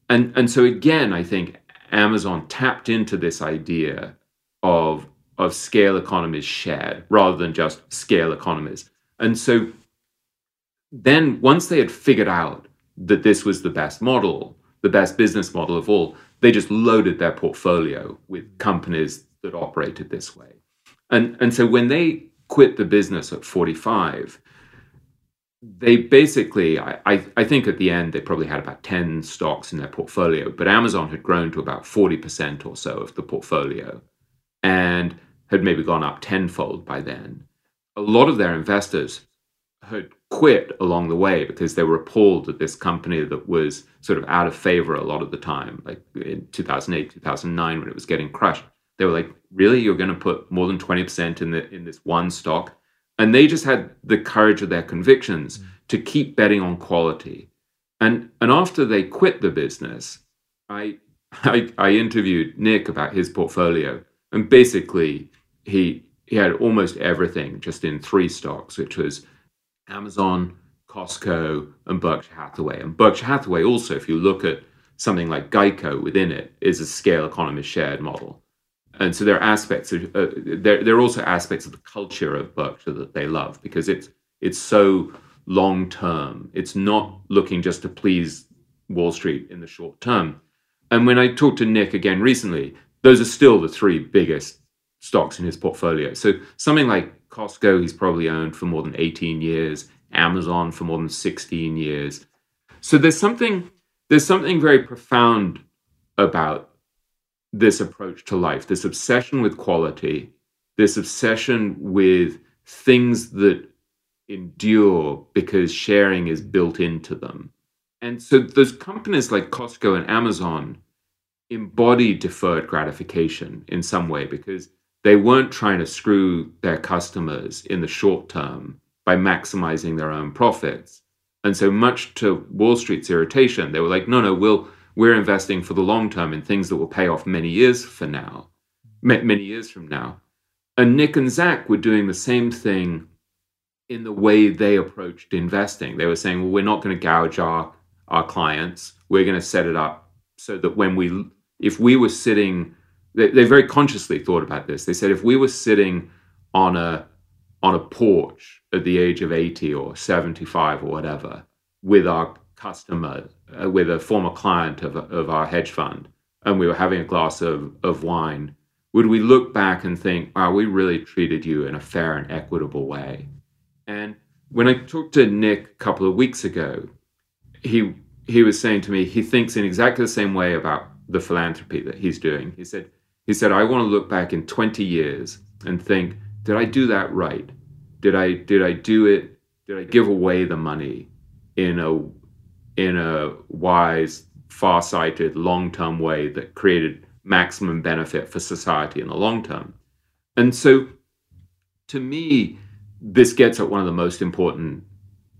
and and so again, I think Amazon tapped into this idea of of scale economies shared rather than just scale economies. And so then once they had figured out that this was the best model, the best business model of all, they just loaded their portfolio with companies that operated this way. And and so when they quit the business at 45, they basically, I, I, I, think at the end, they probably had about 10 stocks in their portfolio, but Amazon had grown to about 40% or so of the portfolio and had maybe gone up tenfold by then. A lot of their investors had quit along the way because they were appalled at this company that was sort of out of favor a lot of the time, like in 2008, 2009, when it was getting crushed. They were like, really? You're going to put more than 20% in, the, in this one stock? and they just had the courage of their convictions mm. to keep betting on quality and and after they quit the business I, I i interviewed nick about his portfolio and basically he he had almost everything just in three stocks which was amazon costco and berkshire hathaway and berkshire hathaway also if you look at something like geico within it is a scale economy shared model and so there are aspects of uh, there there are also aspects of the culture of Berkshire that they love because it's it's so long term. It's not looking just to please Wall Street in the short term. And when I talked to Nick again recently, those are still the three biggest stocks in his portfolio. So something like Costco, he's probably owned for more than 18 years, Amazon for more than 16 years. So there's something there's something very profound about this approach to life, this obsession with quality, this obsession with things that endure because sharing is built into them. And so those companies like Costco and Amazon embody deferred gratification in some way because they weren't trying to screw their customers in the short term by maximizing their own profits. And so much to Wall Street's irritation, they were like, no, no, we'll we're investing for the long term in things that will pay off many years for now, many years from now. And Nick and Zach were doing the same thing in the way they approached investing. They were saying, well, we're not going to gouge our, our clients. We're going to set it up so that when we, if we were sitting, they, they very consciously thought about this. They said, if we were sitting on a, on a porch at the age of 80 or 75 or whatever with our customer uh, with a former client of, of our hedge fund and we were having a glass of, of wine, would we look back and think, wow, we really treated you in a fair and equitable way? And when I talked to Nick a couple of weeks ago, he he was saying to me he thinks in exactly the same way about the philanthropy that he's doing. He said he said I want to look back in 20 years and think, did I do that right? Did I did I do it? Did I give away the money in a in a wise, far sighted, long term way that created maximum benefit for society in the long term. And so, to me, this gets at one of the most important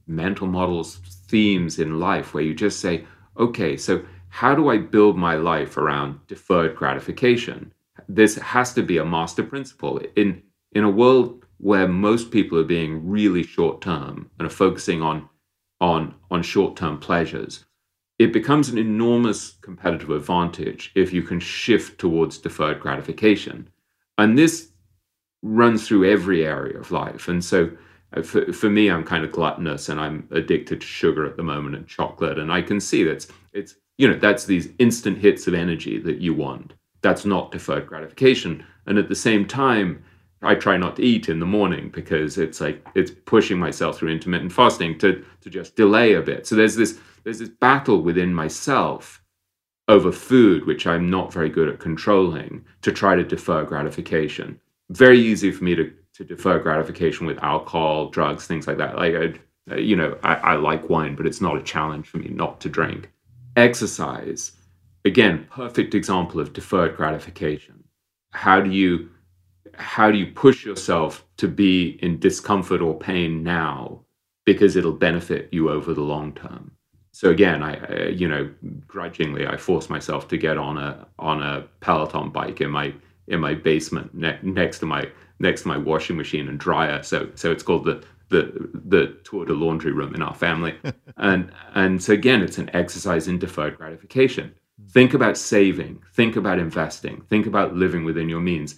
mental models, themes in life, where you just say, okay, so how do I build my life around deferred gratification? This has to be a master principle. In in a world where most people are being really short term and are focusing on on on short term pleasures it becomes an enormous competitive advantage if you can shift towards deferred gratification. And this runs through every area of life. And so uh, for, for me i'm kind of gluttonous and i'm addicted to sugar at the moment and chocolate. And i can see that it's, it's you know that's these instant hits of energy that you want that's not deferred gratification and at the same time I try not to eat in the morning because it's like it's pushing myself through intermittent fasting to to just delay a bit. So there's this there's this battle within myself over food, which I'm not very good at controlling, to try to defer gratification. Very easy for me to to defer gratification with alcohol, drugs, things like that. Like I, you know, I, I like wine, but it's not a challenge for me not to drink. Exercise, again, perfect example of deferred gratification. How do you how do you push yourself to be in discomfort or pain now because it'll benefit you over the long term? So again i, I you know grudgingly i force myself to get on a on a peloton bike in my in my basement ne- next to my next to my washing machine and dryer. So so it's called the the the tour de laundry room in our family. And and so again it's an exercise in deferred gratification think about saving think about investing think about living within your means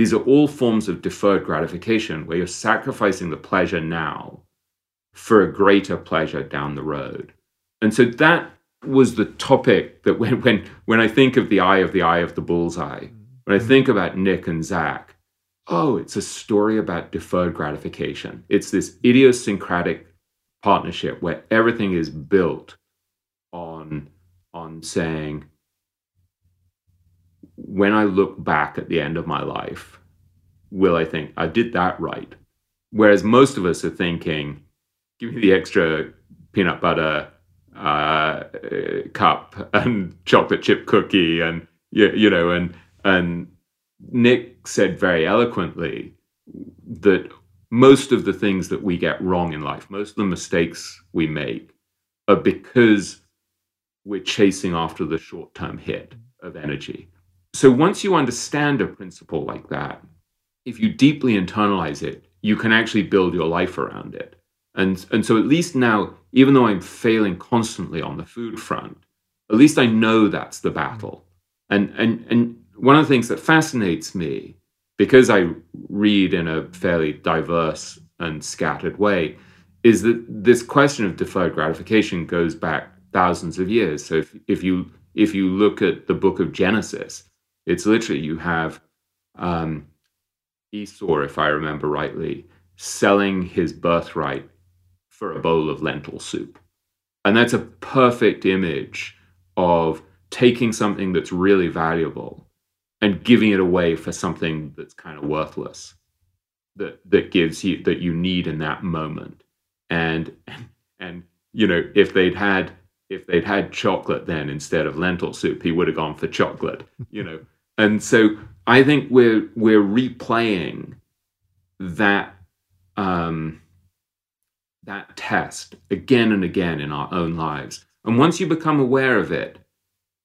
these are all forms of deferred gratification where you're sacrificing the pleasure now for a greater pleasure down the road. And so that was the topic that when when when I think of the eye of the eye of the bullseye, when I mm-hmm. think about Nick and Zach, oh, it's a story about deferred gratification. It's this idiosyncratic partnership where everything is built on on saying when I look back at the end of my life, will I think I did that right? Whereas most of us are thinking, give me the extra peanut butter uh, cup and chocolate chip cookie, and you, you know, and and Nick said very eloquently that most of the things that we get wrong in life, most of the mistakes we make, are because we're chasing after the short term hit of energy. So once you understand a principle like that, if you deeply internalize it, you can actually build your life around it. And, and so at least now, even though I'm failing constantly on the food front, at least I know that's the battle. And, and, and one of the things that fascinates me, because I read in a fairly diverse and scattered way, is that this question of deferred gratification goes back thousands of years. So if, if you if you look at the book of Genesis, it's literally you have um, Esau, if I remember rightly, selling his birthright for a bowl of lentil soup. And that's a perfect image of taking something that's really valuable and giving it away for something that's kind of worthless that that gives you that you need in that moment and and you know if they'd had if they'd had chocolate then instead of lentil soup he would have gone for chocolate you know and so I think we're we're replaying that um, that test again and again in our own lives. And once you become aware of it,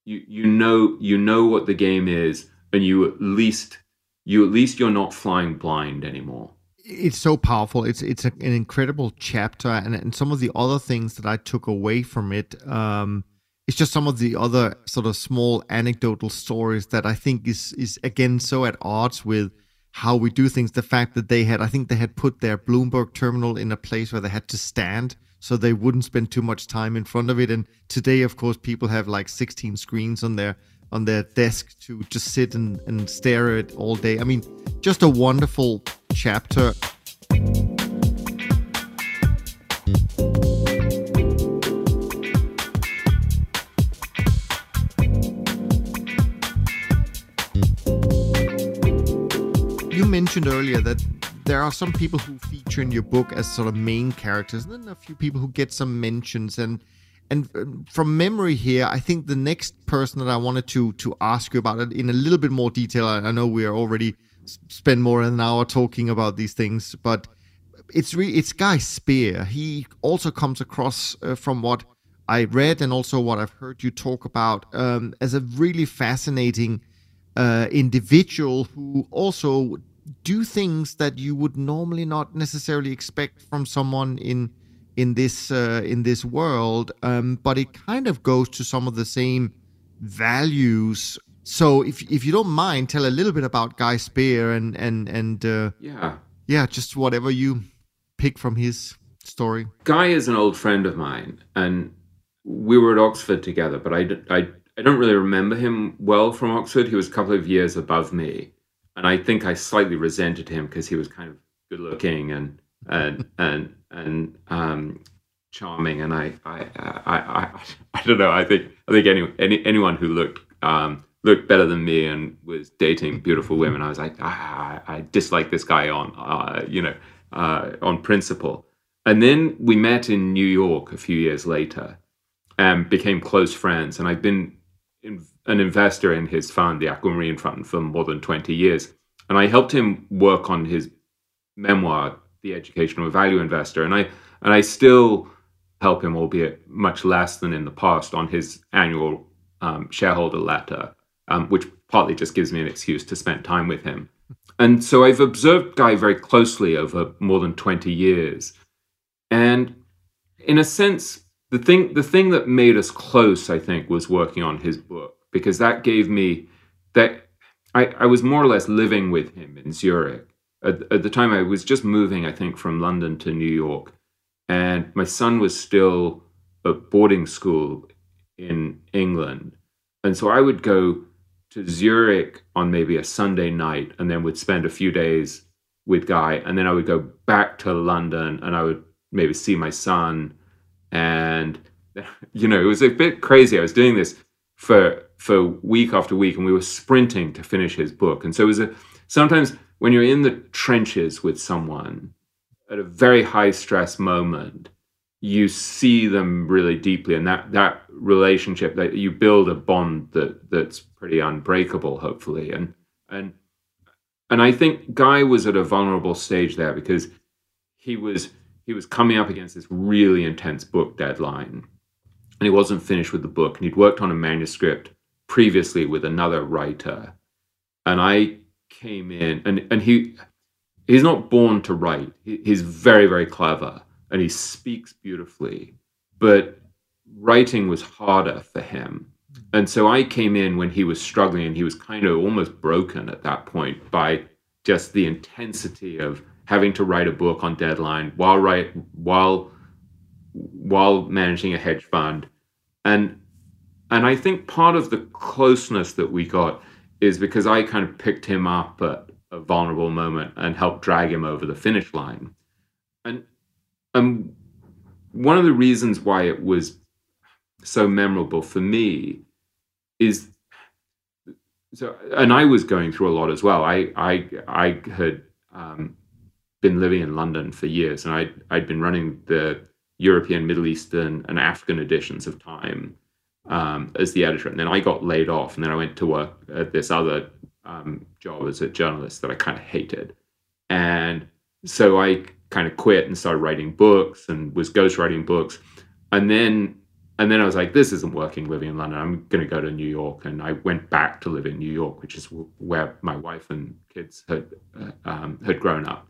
you you know you know what the game is, and you at least you at least you're not flying blind anymore. It's so powerful. It's it's a, an incredible chapter, and and some of the other things that I took away from it. Um, it's just some of the other sort of small anecdotal stories that I think is is again so at odds with how we do things. The fact that they had, I think they had put their Bloomberg terminal in a place where they had to stand so they wouldn't spend too much time in front of it. And today, of course, people have like 16 screens on their on their desk to just sit and, and stare at it all day. I mean, just a wonderful chapter. Mentioned earlier that there are some people who feature in your book as sort of main characters, and then a few people who get some mentions. And and from memory here, I think the next person that I wanted to to ask you about it in a little bit more detail. I, know we are already spend more than an hour talking about these things, but it's re- it's Guy Spier. He also comes across uh, from what I read and also what I've heard you talk about um, as a really fascinating uh, individual who also do things that you would normally not necessarily expect from someone in in this uh, in this world, um, but it kind of goes to some of the same values. So, if if you don't mind, tell a little bit about Guy Spier and and and uh, yeah, yeah, just whatever you pick from his story. Guy is an old friend of mine, and we were at Oxford together, but I, I, I don't really remember him well from Oxford. He was a couple of years above me, and I think I slightly resented him because he was kind of good looking and and and and um, charming, and I I, I I I don't know. I think I think any, any anyone who looked um, looked better than me and was dating beautiful women, I was like, ah, I dislike this guy on uh, you know uh, on principle. And then we met in New York a few years later and became close friends. And I've been in, an investor in his fund, the Aquamarine Fund, for more than 20 years. And I helped him work on his memoir, The Education of a Value Investor. And I and I still help him, albeit much less than in the past, on his annual um, shareholder letter, um, which partly just gives me an excuse to spend time with him. And so I've observed Guy very closely over more than 20 years. And in a sense, the thing the thing that made us close, I think, was working on his book, because that gave me that I, I was more or less living with him in Zurich. At, at the time I was just moving, I think, from London to New York. And my son was still at boarding school in England. And so I would go to Zurich on maybe a Sunday night and then would spend a few days with Guy. And then I would go back to London and I would maybe see my son. And, you know, it was a bit crazy. I was doing this for for week after week and we were sprinting to finish his book. And so it was a sometimes when you're in the trenches with someone at a very high stress moment, you see them really deeply and that that relationship that you build a bond that that's pretty unbreakable hopefully and and and I think Guy was at a vulnerable stage there because he was he was coming up against this really intense book deadline and he wasn't finished with the book and he'd worked on a manuscript previously with another writer and I came in and and he he's not born to write he's very very clever and he speaks beautifully but writing was harder for him. Hmm. And so I came in when he was struggling and he was kind of almost broken at that point by just the intensity of having to write a book on deadline while write while while managing a hedge fund. And and I think part of the closeness that we got is because I kind of picked him up at a vulnerable moment and helped drag him over the finish line. And and one of the reasons why it was so memorable for me is so and I was going through a lot as well. I I I had um, been living in London for years, and I I'd been running the European, Middle Eastern, and African editions of Time um, as the editor, and then I got laid off, and then I went to work at this other um, job as a journalist that I kind of hated, and so I kind of quit and started writing books and was ghostwriting books, and then and then I was like, this isn't working living in London. I'm going to go to New York. And I went back to live in New York, which is where my wife and kids had, uh, um, had grown up.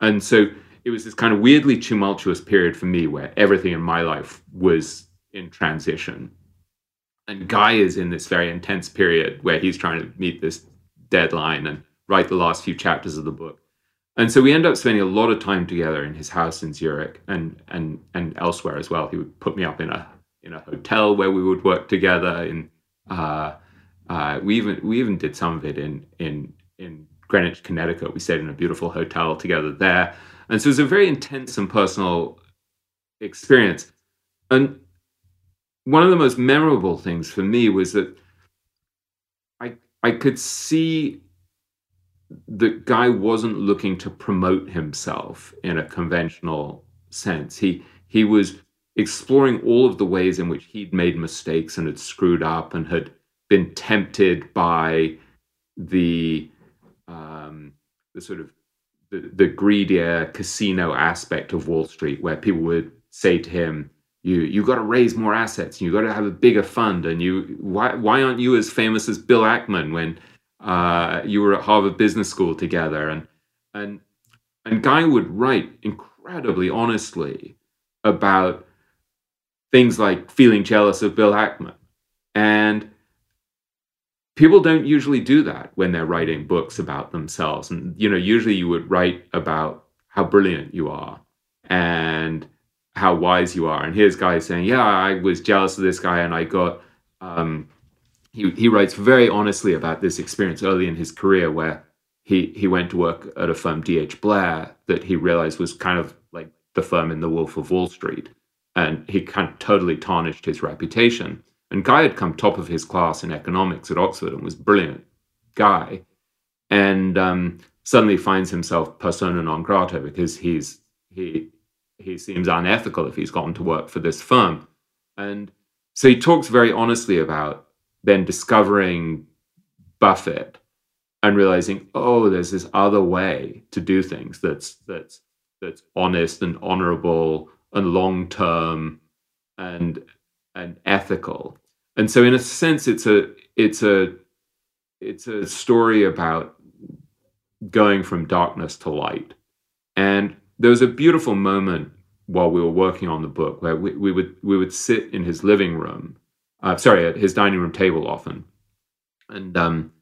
And so it was this kind of weirdly tumultuous period for me where everything in my life was in transition. And Guy is in this very intense period where he's trying to meet this deadline and write the last few chapters of the book. And so we end up spending a lot of time together in his house in Zurich and and and elsewhere as well. He would put me up in a in a hotel where we would work together. In uh, uh, we even we even did some of it in in in Greenwich, Connecticut. We stayed in a beautiful hotel together there, and so it was a very intense and personal experience. And one of the most memorable things for me was that I I could see the guy wasn't looking to promote himself in a conventional sense. He he was exploring all of the ways in which he'd made mistakes and had screwed up and had been tempted by the um, the sort of the, the greedier casino aspect of Wall Street, where people would say to him, "You you got to raise more assets. You got to have a bigger fund. And you why why aren't you as famous as Bill Ackman when Uh, you were at Harvard Business School together, and and and Guy would write incredibly honestly about things like feeling jealous of Bill Ackman, and people don't usually do that when they're writing books about themselves. And you know, usually you would write about how brilliant you are and how wise you are. And here's Guy saying, "Yeah, I was jealous of this guy, and I got." Um, he he writes very honestly about this experience early in his career where he he went to work at a firm DH Blair that he realized was kind of like the firm in The Wolf of Wall Street, and he kind of totally tarnished his reputation. And Guy had come top of his class in economics at Oxford and was brilliant guy, and um, suddenly finds himself persona non grata because he's he he seems unethical if he's gotten to work for this firm, and so he talks very honestly about then discovering Buffett and realizing, oh, there's this other way to do things that's that's that's honest and honorable and long term and and ethical. And so in a sense it's a it's a it's a story about going from darkness to light. And there was a beautiful moment while we were working on the book where we, we would we would sit in his living room uh, sorry, at his dining room table often, and um,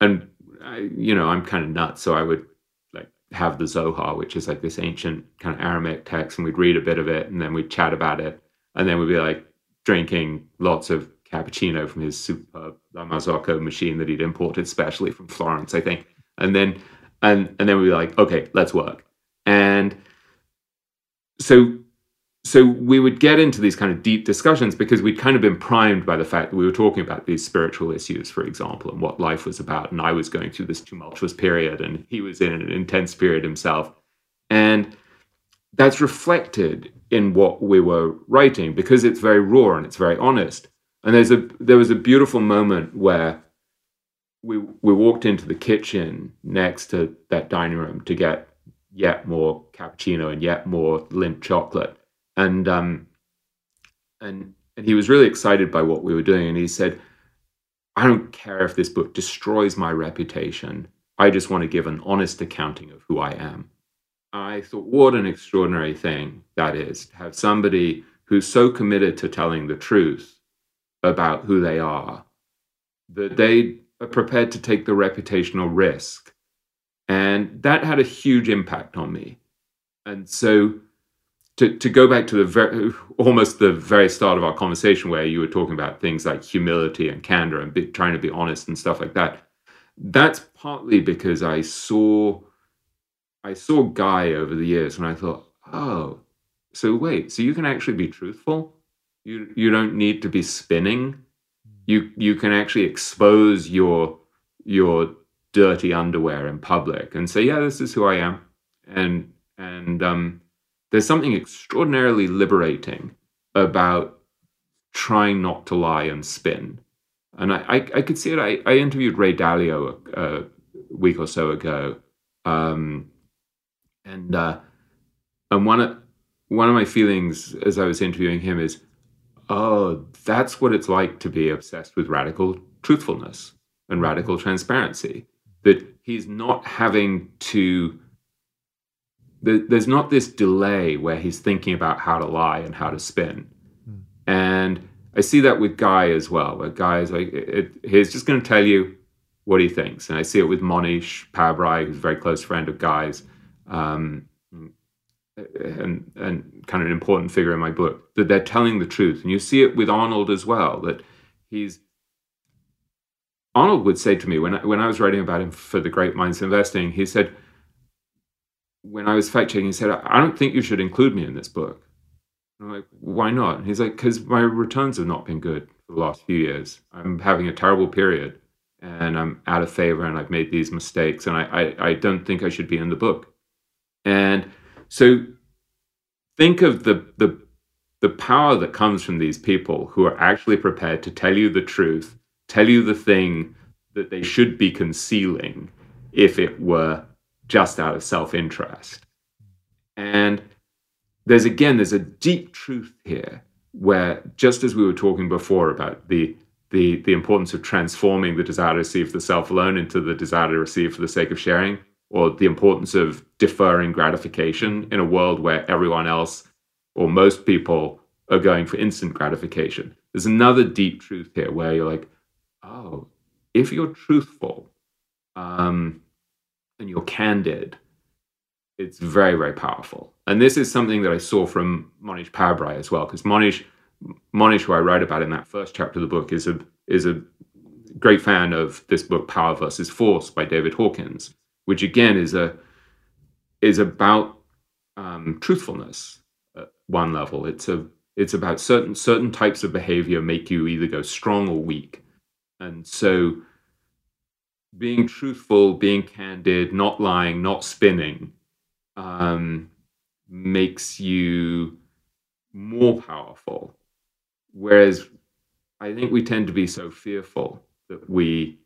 and I, you know I'm kind of nuts, so I would like have the Zohar, which is like this ancient kind of Aramaic text, and we'd read a bit of it, and then we'd chat about it, and then we'd be like drinking lots of cappuccino from his superb La Marzocco machine that he'd imported specially from Florence, I think, and then and and then we'd be like, okay, let's work, and so so we would get into these kind of deep discussions because we'd kind of been primed by the fact that we were talking about these spiritual issues, for example, and what life was about. And I was going through this tumultuous period, and he was in an intense period himself. And that's reflected in what we were writing because it's very raw and it's very honest. And there's a there was a beautiful moment where we we walked into the kitchen next to that dining room to get yet more cappuccino and yet more Lindt chocolate and um, and and he was really excited by what we were doing, and he said, "I don't care if this book destroys my reputation. I just want to give an honest accounting of who I am." I thought, what an extraordinary thing that is to have somebody who's so committed to telling the truth about who they are that they are prepared to take the reputational risk. And that had a huge impact on me. And so to, to go back to the very, almost the very start of our conversation where you were talking about things like humility and candor and be, trying to be honest and stuff like that that's partly because i saw i saw guy over the years and i thought oh so wait so you can actually be truthful? You you don't need to be spinning. Hmm. You you can actually expose your your dirty underwear in public and say yeah this is who i am and and um there's something extraordinarily liberating about trying not to lie and spin. And I, I, I could see it. I, I interviewed Ray Dalio a, a week or so ago, um, and uh, and one of one of my feelings as I was interviewing him is, oh, that's what it's like to be obsessed with radical truthfulness and radical transparency. That he's not having to there's not this delay where he's thinking about how to lie and how to spin. Mm. And I see that with Guy as well, where Guy is like, it, it, he's just going to tell you what he thinks. And I see it with Mohnish Pabrai, who's a very close friend of Guy's, um, and, and kind of an important figure in my book, that they're telling the truth. And you see it with Arnold as well, that he's. Arnold would say to me when I, when I was writing about him for the Great Minds Investing, he said, when I was fact checking, he said, I don't think you should include me in this book. I'm like, why not? And he's like, because my returns have not been good for the last few years. I'm having a terrible period and I'm out of favor and I've made these mistakes and I, I, I don't think I should be in the book. And so think of the, the, the power that comes from these people who are actually prepared to tell you the truth, tell you the thing that they should be concealing if it were just out of self interest. And there's again, there's a deep truth here where, just as we were talking before about the the the importance of transforming the desire to receive the self alone into the desire to receive for the sake of sharing, or the importance of deferring gratification in a world where everyone else or most people are going for instant gratification. There's another deep truth here where you're like, oh, if you're truthful um, and you're candid, it's very, very powerful. And this is something that I saw from Mohnish Pabrai as well, because Mohnish, Mohnish, who I write about in that first chapter of the book, is a is a great fan of this book, Power versus Force by David Hawkins, which again is a is about um, truthfulness at one level. It's a it's about certain certain types of behavior make you either go strong or weak, and so being truthful, being candid, not lying, not spinning, um, makes you more powerful Whereas I think we tend to be so fearful that we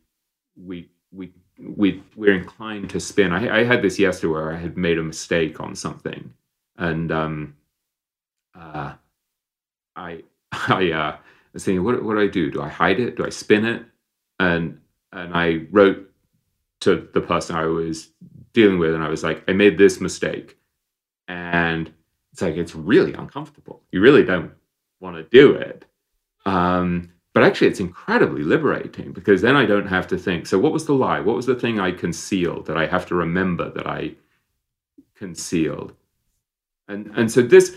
we we we we're inclined to spin. I, I had this yesterday where I had made a mistake on something, and um, uh, I I uh, was thinking, what what do I do? Do I hide it? Do I spin it? And and I wrote to the person I was dealing with, and I was like, I made this mistake, and it's like it's really uncomfortable. You really don't want to do it. Um, but actually, it's incredibly liberating because then I don't have to think. So, what was the lie? What was the thing I concealed that I have to remember that I concealed? And and so this,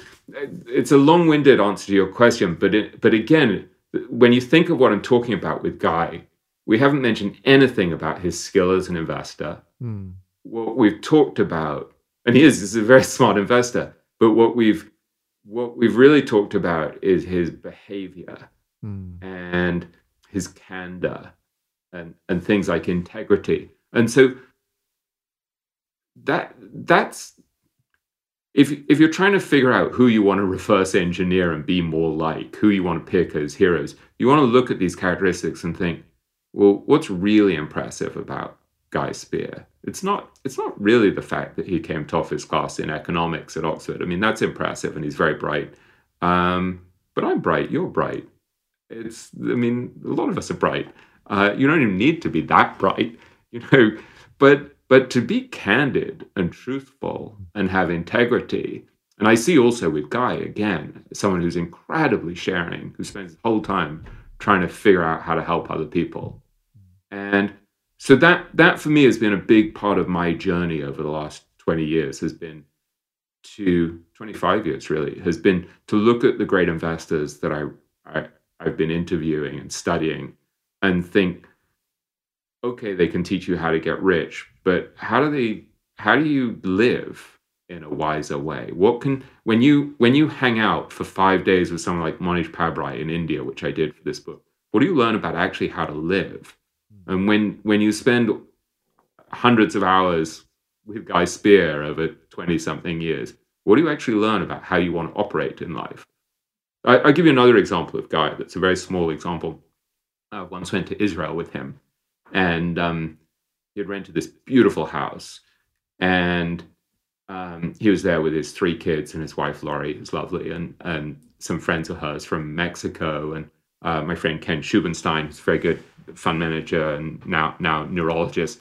it's a long-winded answer to your question, but it, but again, when you think of what I'm talking about with Guy, we haven't mentioned anything about his skill as an investor. Mm. What we've talked about, and he is, is a very smart investor, but what we've what we've really talked about is his behavior mm. and his candor and and things like integrity and so that that's if if you're trying to figure out who you want to reverse engineer and be more like who you want to pick as heroes you want to look at these characteristics and think well what's really impressive about guy Spier it's not it's not really the fact that he came top of his class in economics at Oxford. I mean, that's impressive, and he's very bright. Um, but I'm bright. You're bright. It's I mean, a lot of us are bright. Uh, you don't even need to be that bright, you know. But but to be candid and truthful and have integrity. And I see also with Guy again, someone who's incredibly sharing, who spends the whole time trying to figure out how to help other people. And so that that for me has been a big part of my journey over the last 20 years has been to 25 years really has been to look at the great investors that I, I I've been interviewing and studying and think okay they can teach you how to get rich but how do they how do you live in a wiser way what can when you when you hang out for 5 days with someone like Mohnish Pabrai in India which I did for this book what do you learn about actually how to live hmm. and when when you spend hundreds of hours with Guy Spier over 20 something years, what do you actually learn about how you want to operate in life? I, will give you another example of Guy that's a very small example. I once went to Israel with him, and um, he had rented this beautiful house. And um, he was there with his three kids and his wife, Laurie, who's lovely, and, and some friends of hers from Mexico. And uh, my friend Ken Shubin Stein, who's a very good fund manager and now now neurologist.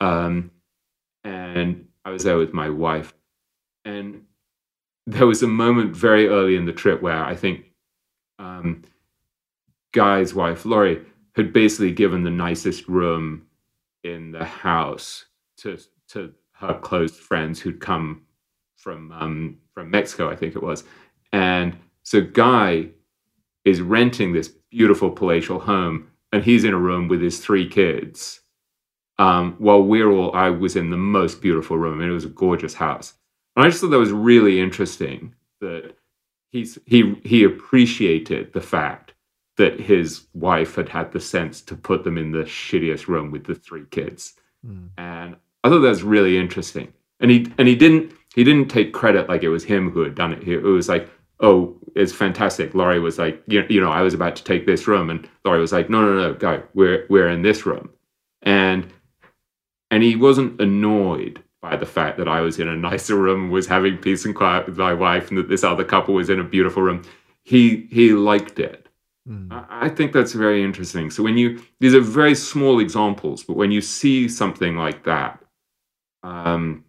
Um, and I was there with my wife, and there was a moment very early in the trip where I think um, Guy's wife Laurie had basically given the nicest room in the house to to her close friends who'd come from um, from Mexico, I think it was, and so Guy is renting this beautiful palatial home and he's in a room with his three kids. Um, while we're all, I was in the most beautiful room, and it was a gorgeous house. And I just thought that was really interesting that he's he he appreciated the fact that his wife had had the sense to put them in the shittiest room with the three kids, mm. and I thought that was really interesting. And he and he didn't he didn't take credit like it was him who had done it. It was like, oh, it's fantastic. Laurie was like, you, you know, I was about to take this room, and Laurie was like, no, no, no, go, we're we're in this room, and and he wasn't annoyed by the fact that I was in a nicer room, was having peace and quiet with my wife, and that this other couple was in a beautiful room. He he liked it, Mm. I, think that's very interesting. So when you these are very small examples, but when you see something like that, um,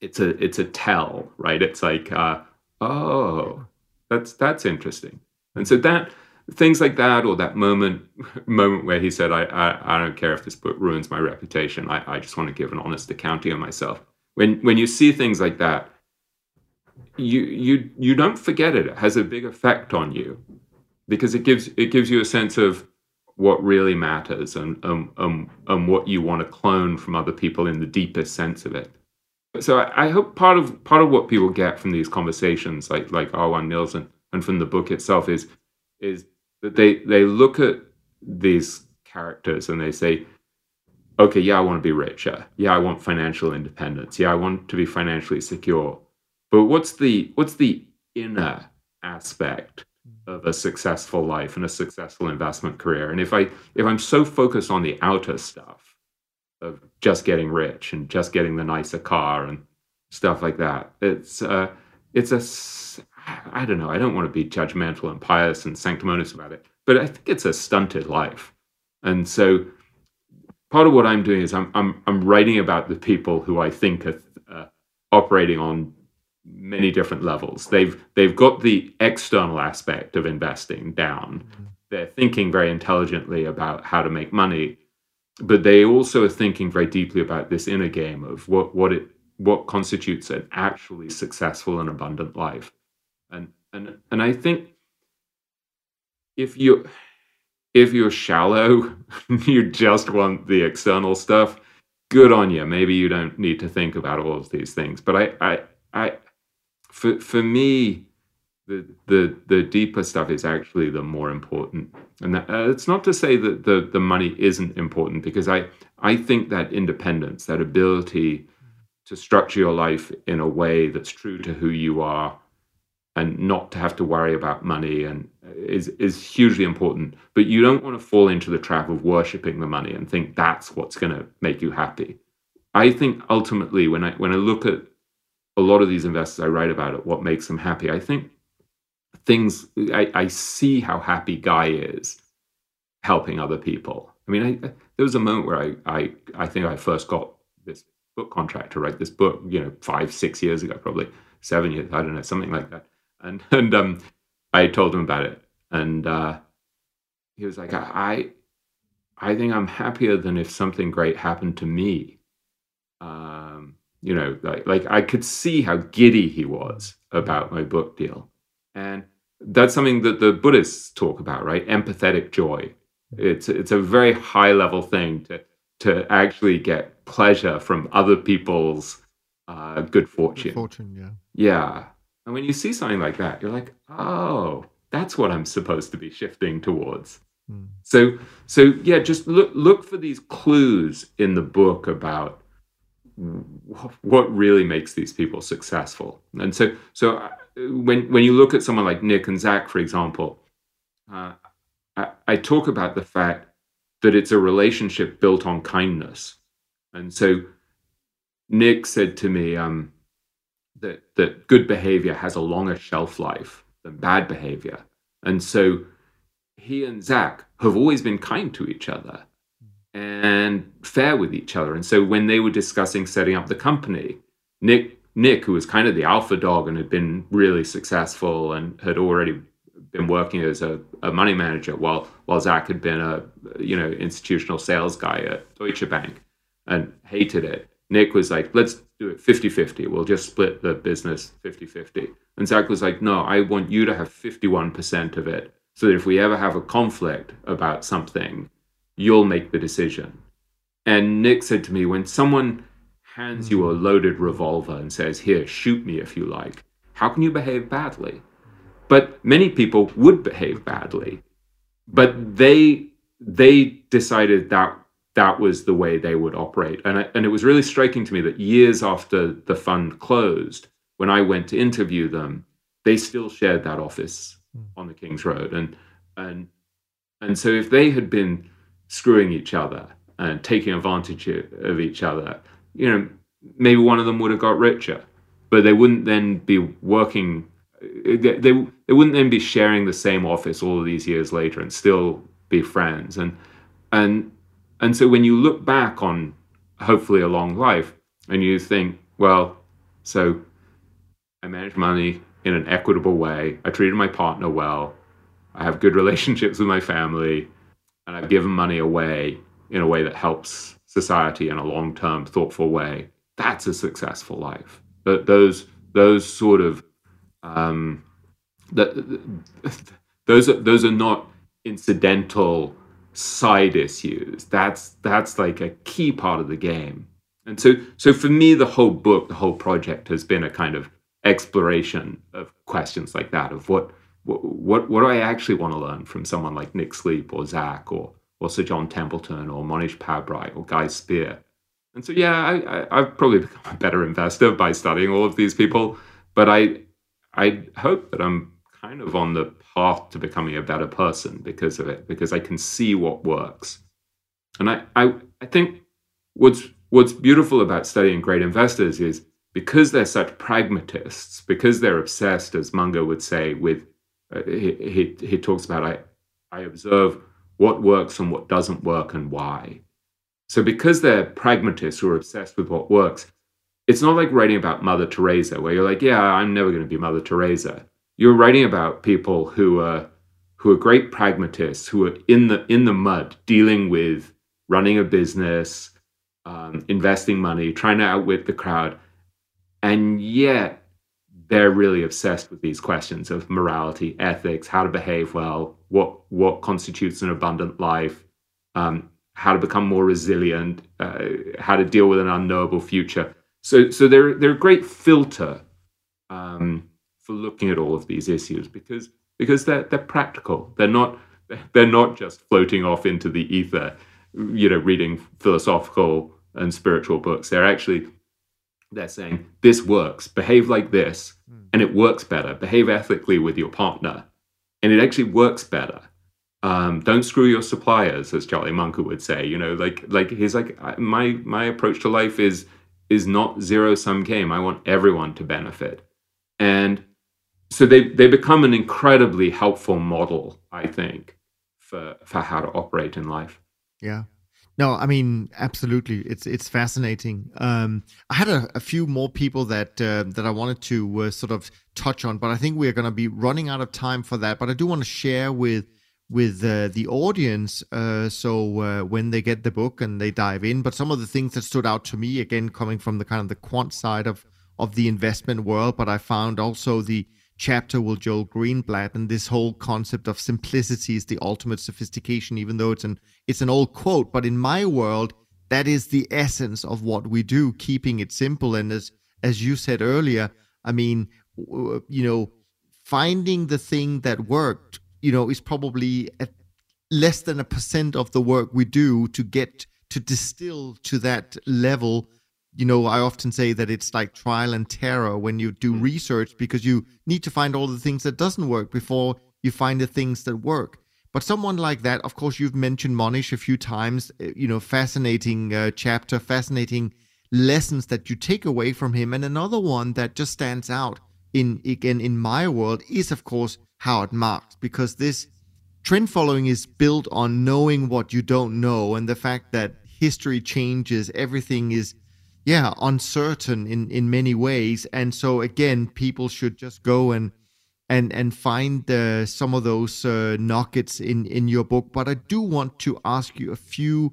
it's a it's a tell, right? It's like, uh, oh, that's that's interesting. And so that things like that, or that moment moment where he said, I I, I don't care if this book ruins my reputation. I, I just want to give an honest accounting of myself. When when you see things like that, you you you don't forget it. It has a big effect on you because it gives it gives you a sense of what really matters and um, um, and what you want to clone from other people in the deepest sense of it. So I, I, hope part of part of what people get from these conversations, like like R1 Nielsen, and from the book itself, is is that they they look at these characters and they say, okay, yeah, I want to be richer. Yeah, I want financial independence. Yeah, I want to be financially secure. But what's the what's the inner aspect of a successful life and a successful investment career? And if I if I'm so focused on the outer stuff of just getting rich and just getting the nicer car and stuff like that, it's uh, it's a I don't know. I don't want to be judgmental and pious and sanctimonious about it, but I think it's a stunted life. And so part of what I'm doing is I'm I'm I'm writing about the people who I think are uh, operating on many different levels. They've they've got the external aspect of investing down. Mm-hmm. They're thinking very intelligently about how to make money, but they also are thinking very deeply about this inner game of what what it what constitutes an actually successful and abundant life. And and and I think if you if you're shallow, you just want the external stuff, good on you. Maybe you don't need to think about all of these things. But I I I for for me, the the the deeper stuff is actually the more important. And that, uh, it's not to say that the the money isn't important because I I think that independence, that ability to structure your life in a way that's true to who you are and not to have to worry about money and is is hugely important but you don't want to fall into the trap of worshiping the money and think that's what's going to make you happy i think ultimately when i when i look at a lot of these investors I write about it, what makes them happy. I think things I, I see how happy Guy is helping other people. I mean, I, there was a moment where I, I I think I first got this book contract to write this book, you know, five, six years ago, probably seven years, I don't know, something like that. And and um, I told him about it, and uh, he was like, I, I think I'm happier than if something great happened to me. Um, you know, like, like I could see how giddy he was about my book deal. And that's something that the Buddhists talk about, right? Empathetic joy. It's it's a very high level thing to to actually get pleasure from other people's uh, good fortune. Good fortune, yeah. Yeah. And when you see something like that, you're like, oh, that's what I'm supposed to be shifting towards. Mm. So so yeah, just look look for these clues in the book about what really makes these people successful. And so, so uh, when when you look at someone like Nick and Zach, for example, uh, I, I, talk about the fact that it's a relationship built on kindness. And so, Nick said to me um, that that good behavior has a longer shelf life than bad behavior, and so he and Zach have always been kind to each other and fair with each other. And so when they were discussing setting up the company, Nick Nick, who was kind of the alpha dog and had been really successful and had already been working as a, a money manager, while while Zach had been a you know institutional sales guy at Deutsche Bank and hated it. Nick was like, let's do it 50 50. We'll just split the business 50 50. And Zach was like, no, I want you to have 51% of it so that if we ever have a conflict about something, you'll make the decision. And Nick said to me, when someone hands you a hmm. loaded revolver and says, Here, shoot me if you like, how can you behave badly? But many people would behave badly. But they they decided that that was the way they would operate. And, I, and it was really striking to me that years after the fund closed, when I went to interview them, they still shared that office hmm. on the King's Road. And and and so if they had been screwing each other and taking advantage of each other, you know, maybe one of them would have got richer, but they wouldn't then be working they, they, they wouldn't then be sharing the same office all of these years later and still be friends. And and and so when you look back on hopefully a long life and you think, well, so I manage money in an equitable way. I treated my partner well. I have good relationships with my family, and I've given money away in a way that helps society in a long-term, thoughtful way. That's a successful life. Those those sort of um, the, those are those are not incidental side issues. That's that's like a key part of the game. And so so for me, the whole book, the whole project has been a kind of exploration of questions like that of what what what do I actually want to learn from someone like Nick Sleep or Zach or or Sir John Templeton or Mohnish Pabrai or Guy Spier? And so yeah, I, have probably become a better investor by studying all of these people. But I I hope that I'm kind of on the path to becoming a better person because of it, because I can see what works. And I, I, I think what's what's beautiful about studying great investors is because they're such pragmatists, because they're obsessed, as Munger would say, with he, he, he talks about I I observe what works and what doesn't work and why. So because they're pragmatists who are obsessed with what works, it's not like writing about Mother Teresa, where you're like, yeah, I'm never going to be Mother Teresa. You're writing about people who are who are great pragmatists, who are in the in the mud, dealing with running a business, um, investing money, trying to outwit the crowd, and yet they're really obsessed with these questions of morality, ethics, how to behave well, what what constitutes an abundant life, um, how to become more resilient, uh, how to deal with an unknowable future so, so they're they're a great filter um, for looking at all of these issues because because they're they're practical. They're not they're not just floating off into the ether, you know, reading philosophical and spiritual books. They're actually they're saying this works. Behave like this, hmm. and it works better. Behave ethically with your partner, and it actually works better. Um, don't screw your suppliers, as Charlie Munger would say. You know, like like he's like my my approach to life is is not zero sum game. I want everyone to benefit. And so they, they become an incredibly helpful model, I think, for, for how to operate in life. Yeah. No, I mean absolutely. It's it's fascinating. Um, I had a, a, few more people that uh, that I wanted to uh, sort of touch on, but I think we're going to be running out of time for that. But I do want to share with with uh, the audience uh, so uh, when they get the book and they dive in but some of the things that stood out to me again coming from the kind of the quant side of of the investment world but i found also the chapter with joel greenblatt and this whole concept of simplicity is the ultimate sophistication even though it's an it's an old quote but in my world that is the essence of what we do keeping it simple and as as you said earlier i mean you know finding the thing that worked you know, is probably less than a percent of the work we do to get to distill to that level. You know, I often say that it's like trial and terror when you do mm. research because you need to find all the things that doesn't work before you find the things that work. But someone like that, of course, you've mentioned Mohnish a few times. Eh, you know, fascinating uh, chapter, fascinating lessons that you take away from him. And another one that just stands out in again in my world is, of course, Howard Marks because this trend following is built on knowing what you don't know and the fact that history changes, everything is yeah, uncertain in in many ways and so again people should just go and and and find uh, some of those uh, nuggets in in your book but I do want to ask you a few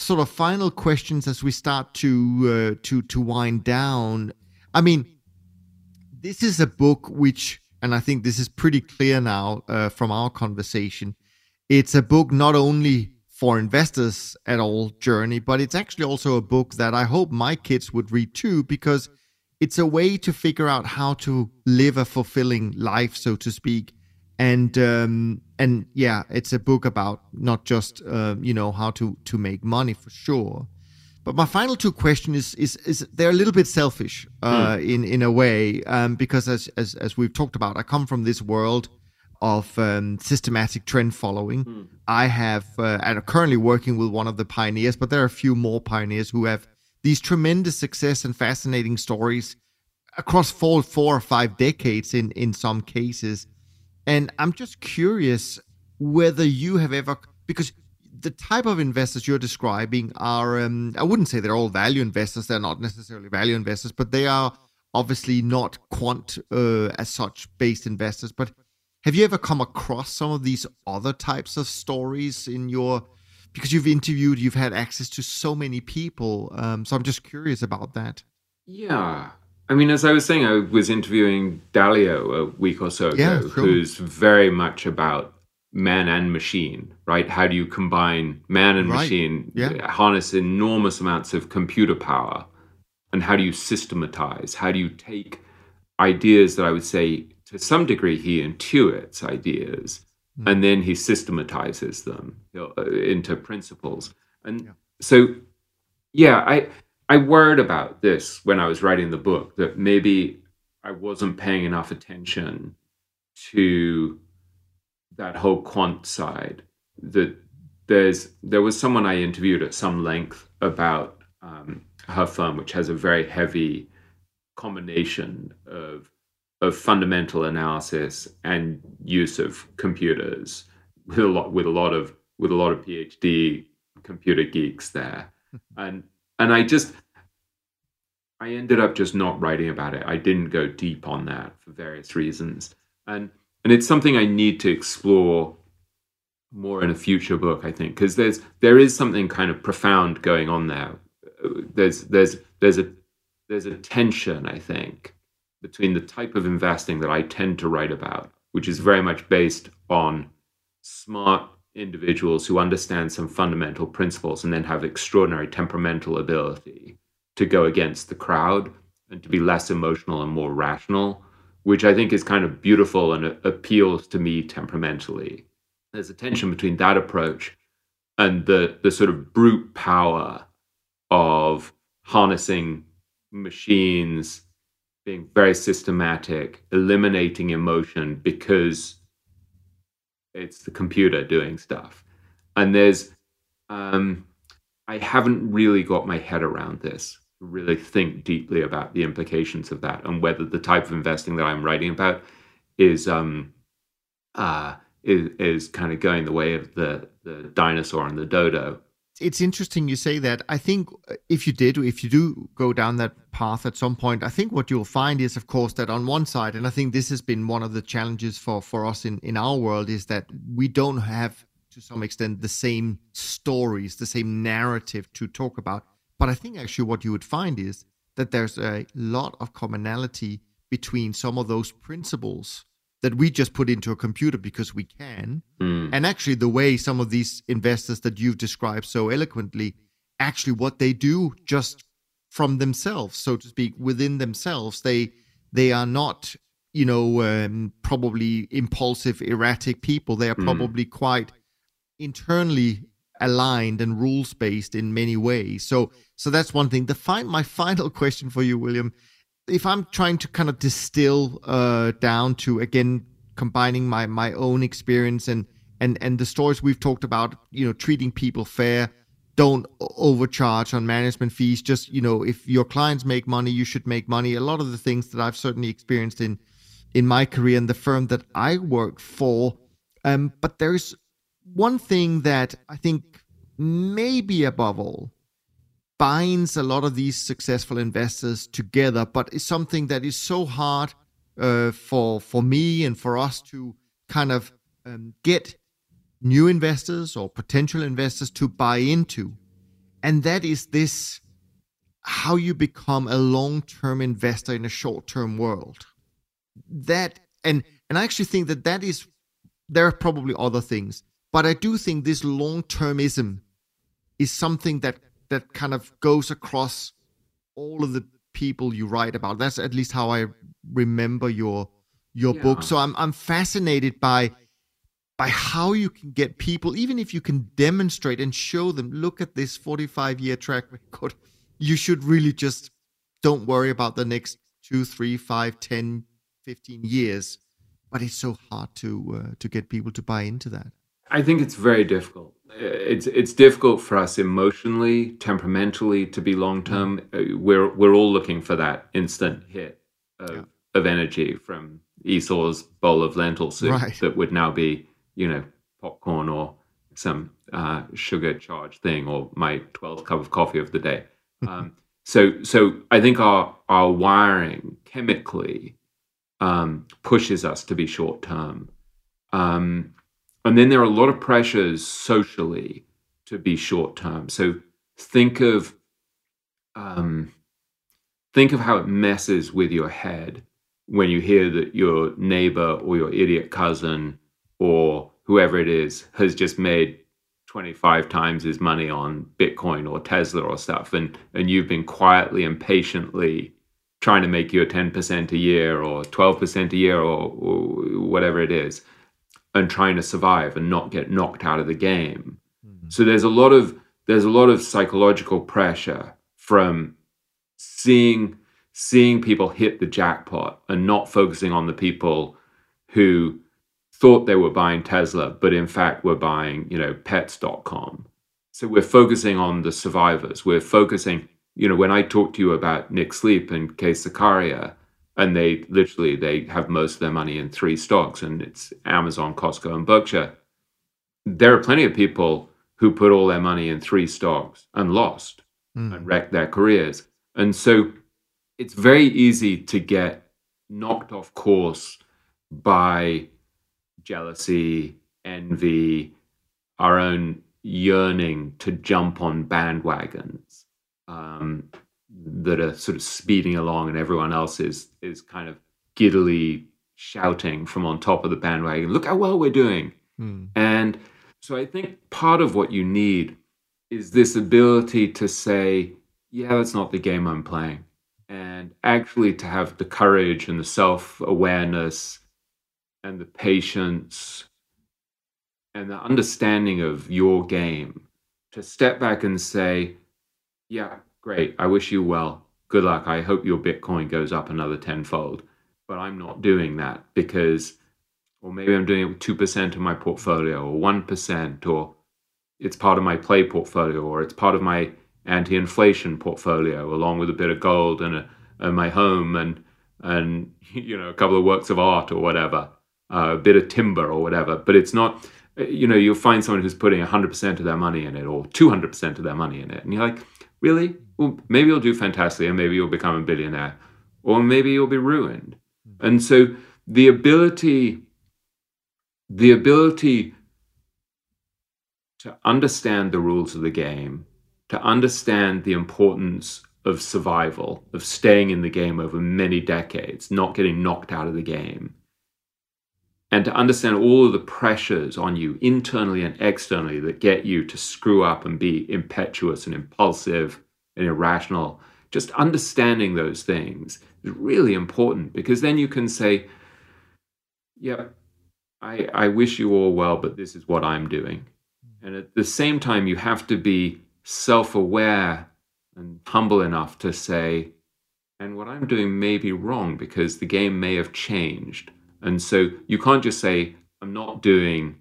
sort of final questions as we start to uh, to to wind down. I mean, this is a book which and I think this is pretty clear now uh, from our conversation. It's a book not only for investors at all journey, but it's actually also a book that I hope my kids would read too, because it's a way to figure out how to live a fulfilling life, so to speak. And um, and yeah, it's a book about not just uh, you know how to to make money for sure, but my final two questions is is, is they're a little bit selfish uh, mm. in in a way um, because as, as as we've talked about, I come from this world of um, systematic trend following. Mm. I have uh, and I'm currently working with one of the pioneers, but there are a few more pioneers who have these tremendous success and fascinating stories across four, four or five decades in in some cases. And I'm just curious whether you have ever because the type of investors you're describing are um, I wouldn't say they're all value investors. They're not necessarily value investors, but they are obviously not quant uh, as such based investors. But have you ever come across some of these other types of stories in your because you've interviewed, you've had access to so many people. Um, so I'm just curious about that. Yeah. I mean, as I was saying, I was interviewing Dalio a week or so ago, Yeah, sure. who's very much about man and machine, right? How do you combine man and Right. machine, Yeah. harness enormous amounts of computer power, and how do you systematize? How do you take ideas that I would say to some degree he intuits ideas Hmm. and then he systematizes them you know, uh, into principles. And Yeah. so, yeah, I I worried about this when I was writing the book that maybe I wasn't paying enough attention to that whole quant side. That there's there was someone I interviewed at some length about um, her firm, which has a very heavy combination of of fundamental analysis and use of computers with a lot with a lot of with a lot of PhD computer geeks there. Hmm. And and I just I ended up just not writing about it. I didn't go deep on that for various reasons. And and it's something I need to explore more in a future book, I think, because there's there is something kind of profound going on there. There's there's there's a there's a tension, I think, between the type of investing that I tend to write about, which is very much based on smart individuals who understand some fundamental principles and then have extraordinary temperamental ability to go against the crowd and to be less emotional and more rational, which I think is kind of beautiful and appeals to me temperamentally. There's a tension between that approach and the the sort of brute power of harnessing machines being very systematic, eliminating emotion because it's the computer doing stuff. And there's, um, I haven't really got my head around this, really think deeply about the implications of that and whether the type of investing that I'm writing about is, um, uh, is, is kind of going the way of the, the dinosaur and the dodo. It's interesting you say that. I think uh, if you did, if you do go down that path at some point, I think what you'll find is, of course, that on one side, and I think this has been one of the challenges for for us in in our world, is that we don't have to some extent the same stories, the same narrative to talk about. But I think actually what you would find is that there's a lot of commonality between some of those principles that we just put into a computer because we can Mm. and actually the way some of these investors that you've described so eloquently actually what they do just from themselves so to speak within themselves they they are not you know um, probably impulsive erratic people they are Mm. probably quite internally aligned and rules based in many ways so so that's one thing the fi- my final question for you william if i'm trying to kind of distill uh, down to again combining my my own experience and and and the stories we've talked about you know treating people fair don't overcharge on management fees just you know if your clients make money you should make money. A lot of the things that i've certainly experienced in in my career and the firm that i work for um but there's one thing that i think maybe above all binds a lot of these successful investors together, but it's something that is so hard uh, for for me and for us to kind of um, get new investors or potential investors to buy into, and that is this: how you become a long-term investor in a short-term world. That and and I actually think that that is there are probably other things, but I do think this long-termism is something that that kind of goes across all of the people you write about. That's at least how I remember your your Yeah. book. So I'm I'm fascinated by by how you can get people, even if you can demonstrate and show them, look at this 45 year track record. You should really just don't worry about the next two, three, five, 10, 15 years. But it's so hard to uh, to get people to buy into that. I think it's very difficult. It's it's difficult for us emotionally, temperamentally to be long term. Uh, We're we're all looking for that instant hit of, yeah. of energy from Esau's bowl of lentil soup right. that would now be, you know, popcorn or some uh, sugar charged thing or my 12th cup of coffee of the day. Um, so, so I think our, our wiring chemically um, pushes us to be short term. Um, and then there are a lot of pressures socially to be short term. So think of um, think of how it messes with your head when you hear that your neighbor or your idiot cousin or whoever it is has just made 25 times his money on Bitcoin or Tesla or stuff, and and you've been quietly and patiently trying to make your 10% a year or 12% a year or, or whatever it is, and trying to survive and not get knocked out of the game. Mm-hmm. So there's a lot of there's a lot of psychological pressure from seeing seeing people hit the jackpot and not focusing on the people who thought they were buying Tesla, but in fact were buying, you know, pets.com. So we're focusing on the survivors. We're focusing, you know, when I talk to you about Nick Sleep and Qais Zakaria, and they literally they have most of their money in three stocks, and it's Amazon, Costco, and Berkshire. There are plenty of people who put all their money in three stocks and lost mm. and wrecked their careers. And so it's very easy to get knocked off course by jealousy, envy, our own yearning to jump on bandwagons um, that are sort of speeding along, and everyone else is is kind of giddily shouting from on top of the bandwagon, "Look how well we're doing!" Mm. And so I think part of what you need is this ability to say, "Yeah, that's not the game I'm playing," and actually to have the courage and the self awareness and the patience and the understanding of your game to step back and say, yeah, great. I wish you well. Good luck. I hope your Bitcoin goes up another tenfold. But I'm not doing that because, or maybe I'm doing it with 2% of my portfolio or 1%, or it's part of my play portfolio, or it's part of my anti inflation portfolio, along with a bit of gold and, a, and my home and, and, you know, a couple of works of art or whatever uh, a bit of timber or whatever. But it's not, you know, you'll find someone who's putting 100% of their money in it or 200% of their money in it. And you're like, really? Well, maybe you'll do fantastically and maybe you'll become a billionaire or maybe you'll be ruined. Hmm. And so the ability, the ability to understand the rules of the game, to understand the importance of survival, of staying in the game over many decades, not getting knocked out of the game, and to understand all of the pressures on you internally and externally that get you to screw up and be impetuous and impulsive and irrational just understanding those things is really important because then you can say yeah i i wish you all well but this is what i'm doing. And at the same time you have to be self-aware and humble enough to say and what i'm doing may be wrong because the game may have changed and so you can't just say, I'm not doing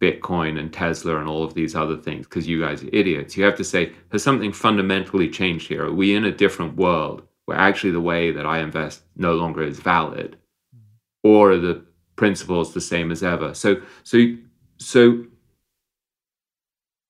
Bitcoin and Tesla and all of these other things because you guys are idiots. You have to say, has something fundamentally changed here? Are we in a different world where actually the way that I invest no longer is valid? Mm-hmm. Or are the principles the same as ever? So, so, so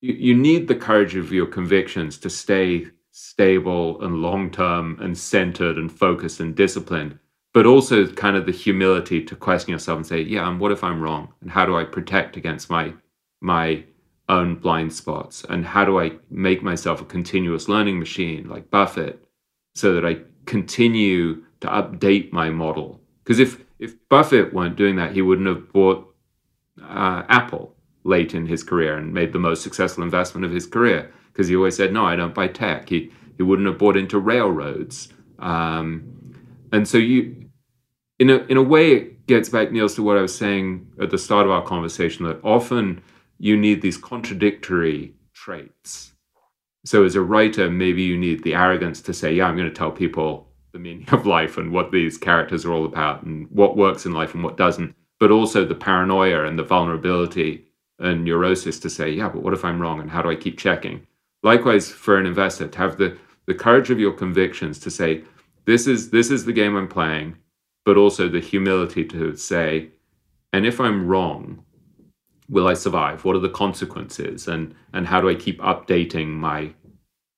you, you need the courage of your convictions to stay stable and long term and centered and focused and disciplined but also kind of the humility to question yourself and say, yeah, and what if I'm wrong? And how do I protect against my my own blind spots? And how do I make myself a continuous learning machine like Buffett so that I continue to update my model? Because if if Buffett weren't doing that, he wouldn't have bought uh, Apple late in his career and made the most successful investment of his career. Because he always said, no, I don't buy tech. He he wouldn't have bought into railroads. Um, and so you in a in a way it gets back Niels to what I was saying at the start of our conversation that often you need these contradictory traits. So as a writer, maybe you need the arrogance to say, yeah, I'm going to tell people the meaning of life and what these characters are all about and what works in life and what doesn't, but also the paranoia and the vulnerability and neurosis to say, yeah, but what if I'm wrong and how do I keep checking? Likewise, for an investor, to have the, the courage of your convictions to say, this is this is the game I'm playing, but also the humility to say, and if I'm wrong, will I survive? What are the consequences? And and how do I keep updating my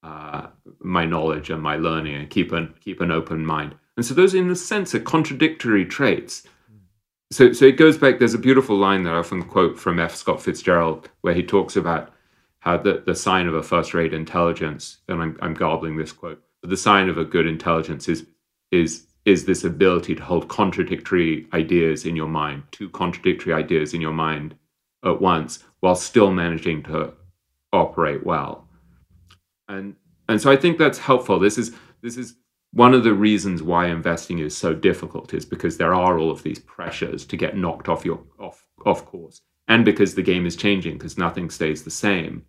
uh, my knowledge and my learning and keep an keep an open mind? And so those, in a sense, are contradictory traits. So so it goes back. There's a beautiful line that I often quote from F. Scott Fitzgerald, where he talks about how the, the sign of a first-rate intelligence, and I'm, I'm garbling this quote, but the sign of a good intelligence is is is this ability to hold contradictory ideas in your mind, two contradictory ideas in your mind at once, while still managing to operate well. And and so I think that's helpful. This is this is one of the reasons why investing is so difficult is because there are all of these pressures to get knocked off your off off course, and because the game is changing because nothing stays the same.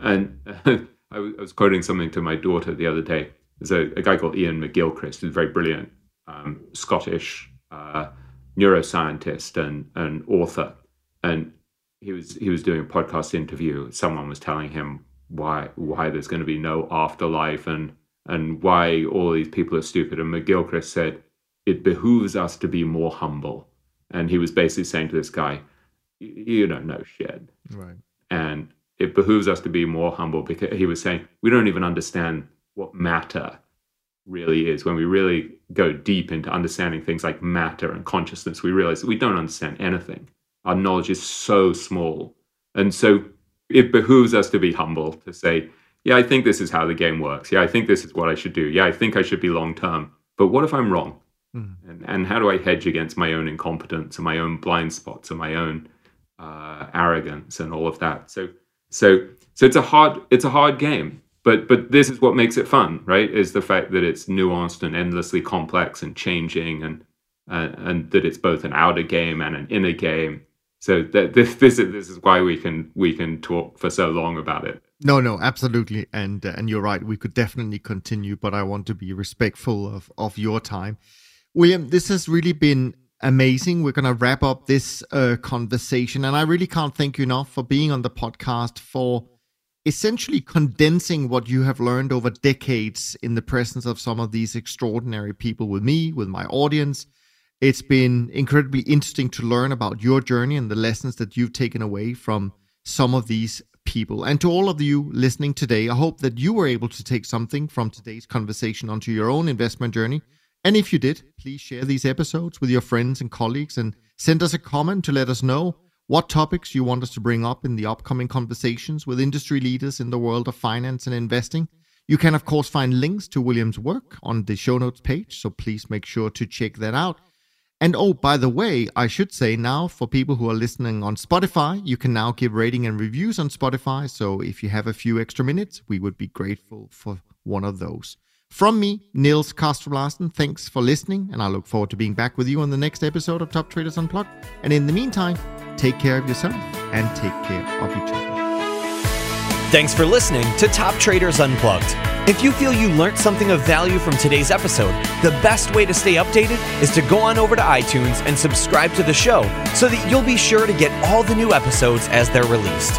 And I was quoting something to my daughter the other day. There's a, a guy called Iain McGilchrist, who's a very brilliant um, Scottish uh, neuroscientist and, and author, and he was he was doing a podcast interview. Someone was telling him why why there's going to be no afterlife and and why all these people are stupid. And McGilchrist said it behooves us to be more humble. And he was basically saying to this guy, "You don't know shit." Right. And it behooves us to be more humble because he was saying we don't even understand what matter really is. When we really go deep into understanding things like matter and consciousness, we realize that we don't understand anything. Our knowledge is so small. And so it behooves us to be humble to say, yeah, I think this is how the game works. Yeah, I think this is what I should do. Yeah, I think I should be long term. But what if I'm wrong? Mm. And, and how do I hedge against my own incompetence and my own blind spots and my own uh, arrogance and all of that? So, so, so it's a hard, it's a hard game. But, but this is what makes it fun, right? Is the fact that it's nuanced and endlessly complex and changing, and uh, and that it's both an outer game and an inner game, so that this this is this is why we can we can talk for so long about it. No, no, absolutely, and uh, and you're right. We could definitely continue, but I want to be respectful of of your time, William. This has really been amazing. We're gonna wrap up this uh, conversation, and I really can't thank you enough for being on the podcast for essentially condensing what you have learned over decades in the presence of some of these extraordinary people with me, with my audience it's been incredibly interesting to learn about your journey and the lessons that you've taken away from some of these people. And to all of you listening today, I hope that you were able to take something from today's conversation onto your own investment journey. And if you did, please share these episodes with your friends and colleagues and send us a comment to let us know what topics you want us to bring up in the upcoming conversations with industry leaders in the world of finance and investing. You can, of course, find links to William's work on the show notes page, so please make sure to check that out. And oh, by the way, I should say now for people who are listening on Spotify, you can now give rating and reviews on Spotify. So if you have a few extra minutes, we would be grateful for one of those. From me, Niels Kaastrup Larsen, thanks for listening, and I look forward to being back with you on the next episode of Top Traders Unplugged. And in the meantime, take care of yourself and take care of each other. Thanks for listening to Top Traders Unplugged. If you feel you learned something of value from today's episode, the best way to stay updated is to go on over to iTunes and subscribe to the show so that you'll be sure to get all the new episodes as they're released.